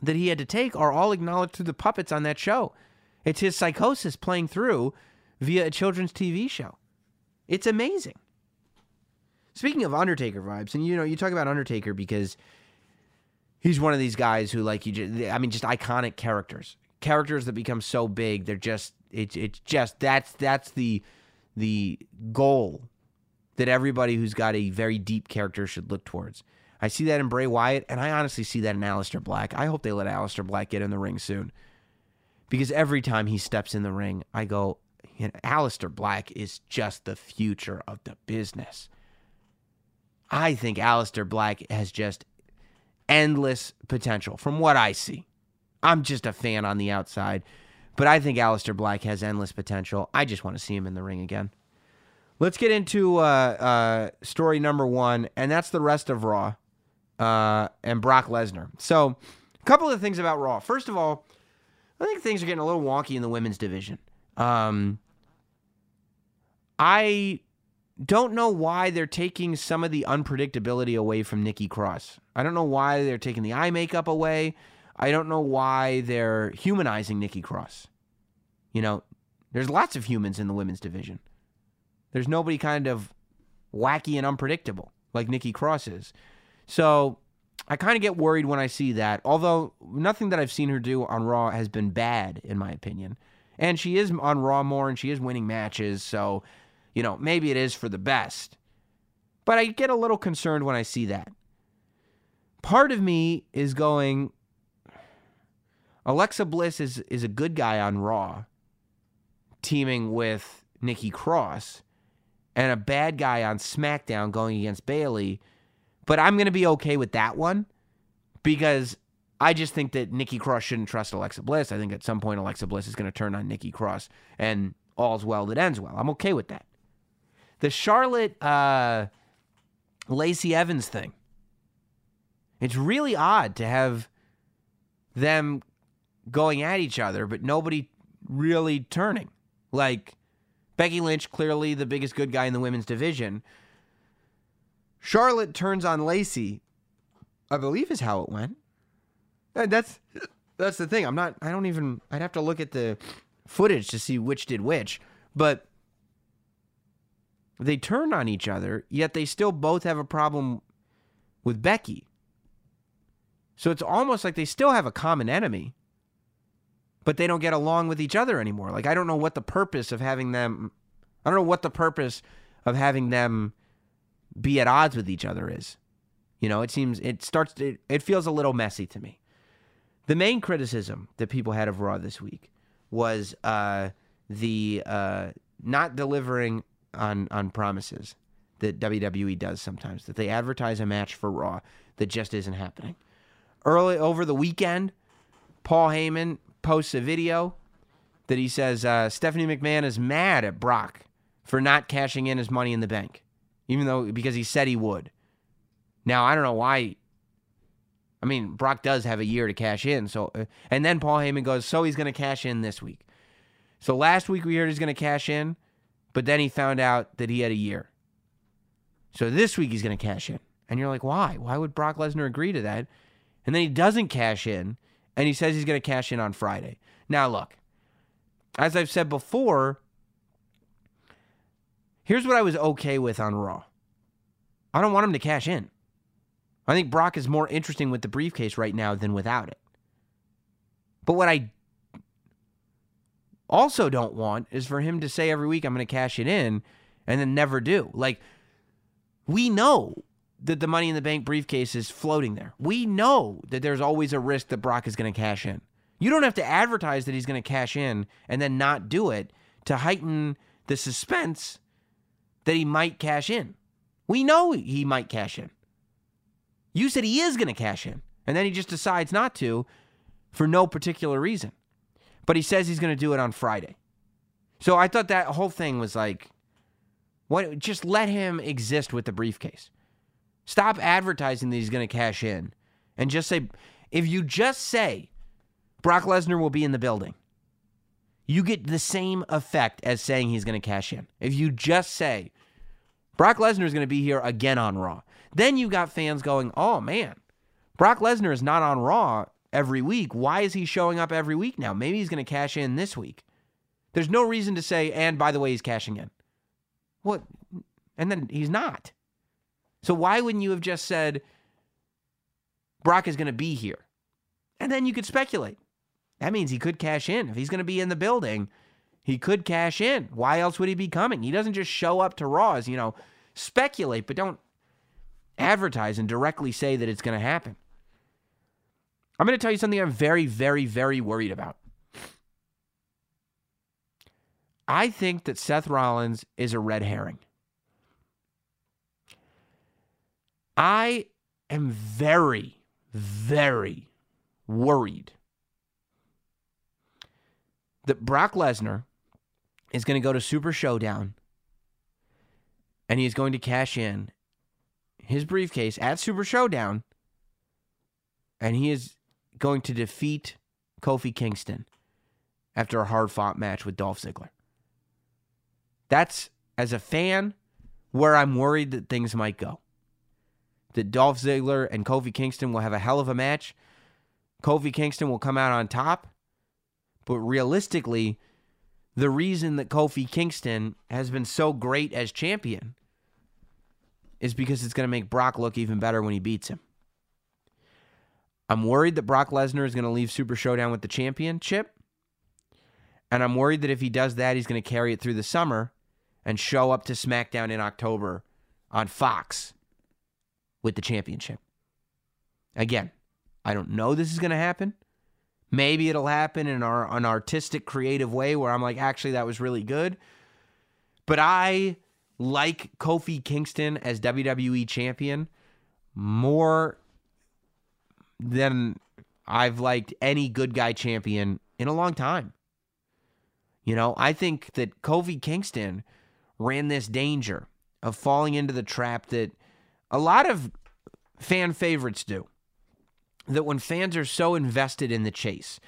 that he had to take are all acknowledged through the puppets on that show. It's his psychosis playing through via a children's TV show. It's amazing. Speaking of Undertaker vibes, and you know, you talk about Undertaker because he's one of these guys who, like, you just, I mean, just iconic characters, characters that become so big, they're just, it's, it's just that's that's the the goal that everybody who's got a very deep character should look towards. I see that in Bray Wyatt, and I honestly see that in Aleister Black. I hope they let Aleister Black get in the ring soon. Because every time he steps in the ring, I go, Aleister Black is just the future of the business. I think Aleister Black has just endless potential from what I see. I'm just a fan on the outside, but I think Aleister Black has endless potential. I just want to see him in the ring again. Let's get into uh, uh, story number one, and that's the rest of Raw uh, and Brock Lesnar. So, a couple of things about Raw. First of all, I think things are getting a little wonky in the women's division. Um, I don't know why they're taking some of the unpredictability away from Nikki Cross. I don't know why they're taking the eye makeup away. I don't know why they're humanizing Nikki Cross. You know, there's lots of humans in the women's division. There's nobody kind of wacky and unpredictable like Nikki Cross is. So I kind of get worried when I see that. Although nothing that I've seen her do on Raw has been bad, in my opinion. And she is on Raw more and she is winning matches. So, you know, maybe it is for the best. But I get a little concerned when I see that. Part of me is going, Alexa Bliss is, is a good guy on Raw, teaming with Nikki Cross, and a bad guy on SmackDown going against Bayley. But I'm going to be okay with that one because I just think that Nikki Cross shouldn't trust Alexa Bliss. I think at some point Alexa Bliss is going to turn on Nikki Cross, and all's well that ends well. I'm okay with that. The Charlotte uh, Lacey Evans thing. It's really odd to have them going at each other, but nobody really turning. Like Becky Lynch, clearly the biggest good guy in the women's division. Charlotte turns on Lacey, I believe is how it went. And that's that's the thing. I'm not I don't even I'd have to look at the footage to see which did which, but they turn on each other, yet they still both have a problem with Becky. So it's almost like they still have a common enemy, but they don't get along with each other anymore. Like I don't know what the purpose of having them I don't know what the purpose of having them be at odds with each other is. You know, it seems it starts to, it feels a little messy to me. The main criticism that people had of Raw this week was uh, the uh, not delivering on on promises that WWE does sometimes. That they advertise a match for Raw that just isn't happening. Early over the weekend, Paul Heyman posts a video that he says uh, Stephanie McMahon is mad at Brock for not cashing in his money in the bank, even though because he said he would. Now I don't know why. I mean, Brock does have a year to cash in, so uh, and then Paul Heyman goes, so he's going to cash in this week. So last week we heard he's going to cash in, but then he found out that he had a year. So this week he's going to cash in, and you're like, why? Why would Brock Lesnar agree to that? And then he doesn't cash in, and he says he's going to cash in on Friday. Now look, as I've said before, here's what I was okay with on Raw. I don't want him to cash in. I think Brock is more interesting with the briefcase right now than without it. But what I also don't want is for him to say every week, I'm going to cash it in and then never do. Like, we know that the Money in the Bank briefcase is floating there. We know that there's always a risk that Brock is going to cash in. You don't have to advertise that he's going to cash in and then not do it to heighten the suspense that he might cash in We know he might cash in. You said he is going to cash in, and then he just decides not to for no particular reason. But he says he's going to do it on Friday. So I thought that whole thing was like, what? Just let him exist with the briefcase. Stop advertising that he's going to cash in, and just say, if you just say Brock Lesnar will be in the building, you get the same effect as saying he's going to cash in. If you just say Brock Lesnar is going to be here again on Raw, then you got fans going, oh man, Brock Lesnar is not on Raw every week. Why is he showing up every week now? Maybe he's going to cash in this week. There's no reason to say, and by the way, he's cashing in. What? And then he's not. So why wouldn't you have just said Brock is going to be here? And then you could speculate. That means he could cash in. If he's going to be in the building, he could cash in. Why else would he be coming? He doesn't just show up to Raws, you know, speculate, but don't advertise and directly say that it's going to happen. I'm going to tell you something I'm very, very, very worried about. I think that Seth Rollins is a red herring. I am very, very worried that Brock Lesnar is going to go to Super Showdown and he's going to cash in his briefcase at Super Showdown and he is going to defeat Kofi Kingston after a hard fought match with Dolph Ziggler. That's, as a fan, where I'm worried that things might go. That Dolph Ziggler and Kofi Kingston will have a hell of a match. Kofi Kingston will come out on top. But realistically, the reason that Kofi Kingston has been so great as champion is because it's going to make Brock look even better when he beats him. I'm worried that Brock Lesnar is going to leave Super Showdown with the championship. And I'm worried that if he does that, he's going to carry it through the summer and show up to SmackDown in October on Fox with the championship. Again, I don't know this is going to happen. Maybe it'll happen in our, an artistic, creative way where I'm like, actually, that was really good. But I like Kofi Kingston as WWE champion more than I've liked any good guy champion in a long time. You know, I think that Kofi Kingston ran this danger of falling into the trap that a lot of fan favorites do. That when fans are so invested in the chase,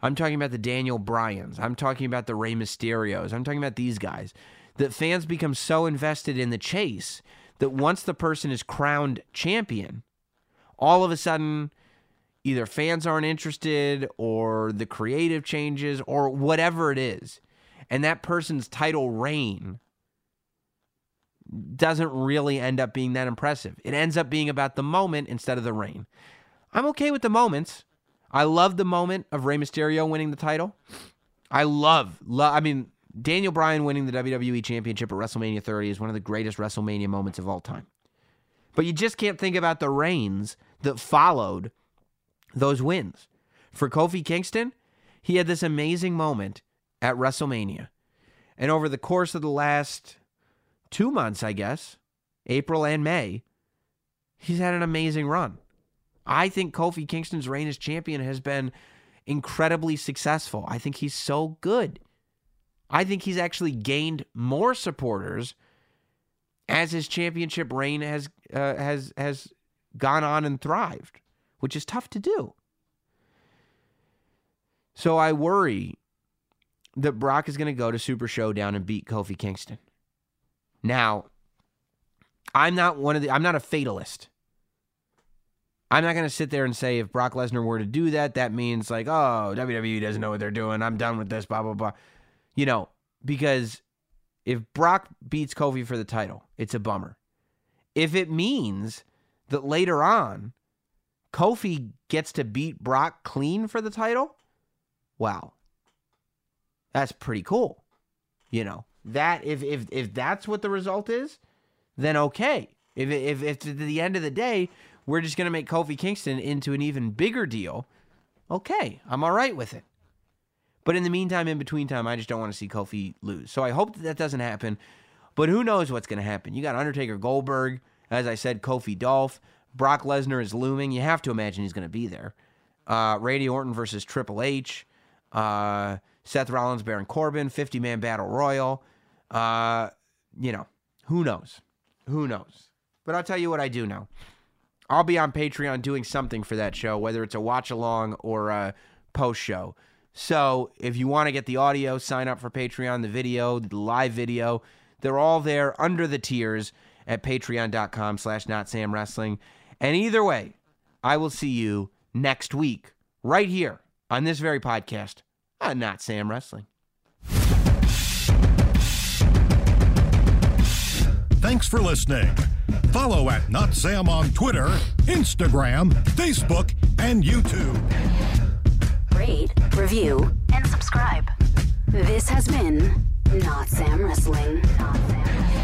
I'm talking about the Daniel Bryans, I'm talking about the Rey Mysterios, I'm talking about these guys, that fans become so invested in the chase that once the person is crowned champion, all of a sudden, either fans aren't interested or the creative changes or whatever it is. And that person's title reign doesn't really end up being that impressive. It ends up being about the moment instead of the reign. I'm okay with the moments. I love the moment of Rey Mysterio winning the title. I love, love I mean, Daniel Bryan winning the WWE Championship at WrestleMania 30 is one of the greatest WrestleMania moments of all time. But you just can't think about the reigns that followed those wins. For Kofi Kingston, he had this amazing moment at WrestleMania. And over the course of the last two months, I guess, April and May, he's had an amazing run. I think Kofi Kingston's reign as champion has been incredibly successful. I think he's so good. I think he's actually gained more supporters as his championship reign has uh, has has gone on and thrived, which is tough to do. So I worry that Brock is going to go to Super Showdown and beat Kofi Kingston. Now, I'm not one of the I'm not a fatalist. I'm not going to sit there and say if Brock Lesnar were to do that, that means like, oh, WWE doesn't know what they're doing. I'm done with this, blah, blah, blah. You know, because if Brock beats Kofi for the title, it's a bummer. If it means that later on, Kofi gets to beat Brock clean for the title, wow, that's pretty cool. You know, that if if if that's what the result is, then okay. If if if at the end of the day we're just gonna make Kofi Kingston into an even bigger deal, okay, I'm all right with it. But in the meantime, in between time, I just don't want to see Kofi lose. So I hope that that doesn't happen. But who knows what's going to happen? You got Undertaker Goldberg, as I said, Kofi Dolph. Brock Lesnar is looming. You have to imagine he's going to be there. Uh, Randy Orton versus Triple H. Uh, Seth Rollins, Baron Corbin, 50 man battle royal. Uh, you know, who knows? Who knows? But I'll tell you what I do know. I'll be on Patreon doing something for that show, whether it's a watch along or a post show. So if you want to get the audio, sign up for Patreon, the video, the live video. They're all there under the tiers at patreon.com slash not Sam Wrestling. And either way, I will see you next week, right here on this very podcast on Not Sam Wrestling. Thanks for listening. Follow at Not Sam on Twitter, Instagram, Facebook, and YouTube. Rate, review, and subscribe. This has been Not Sam Wrestling. Not Sam Wrestling.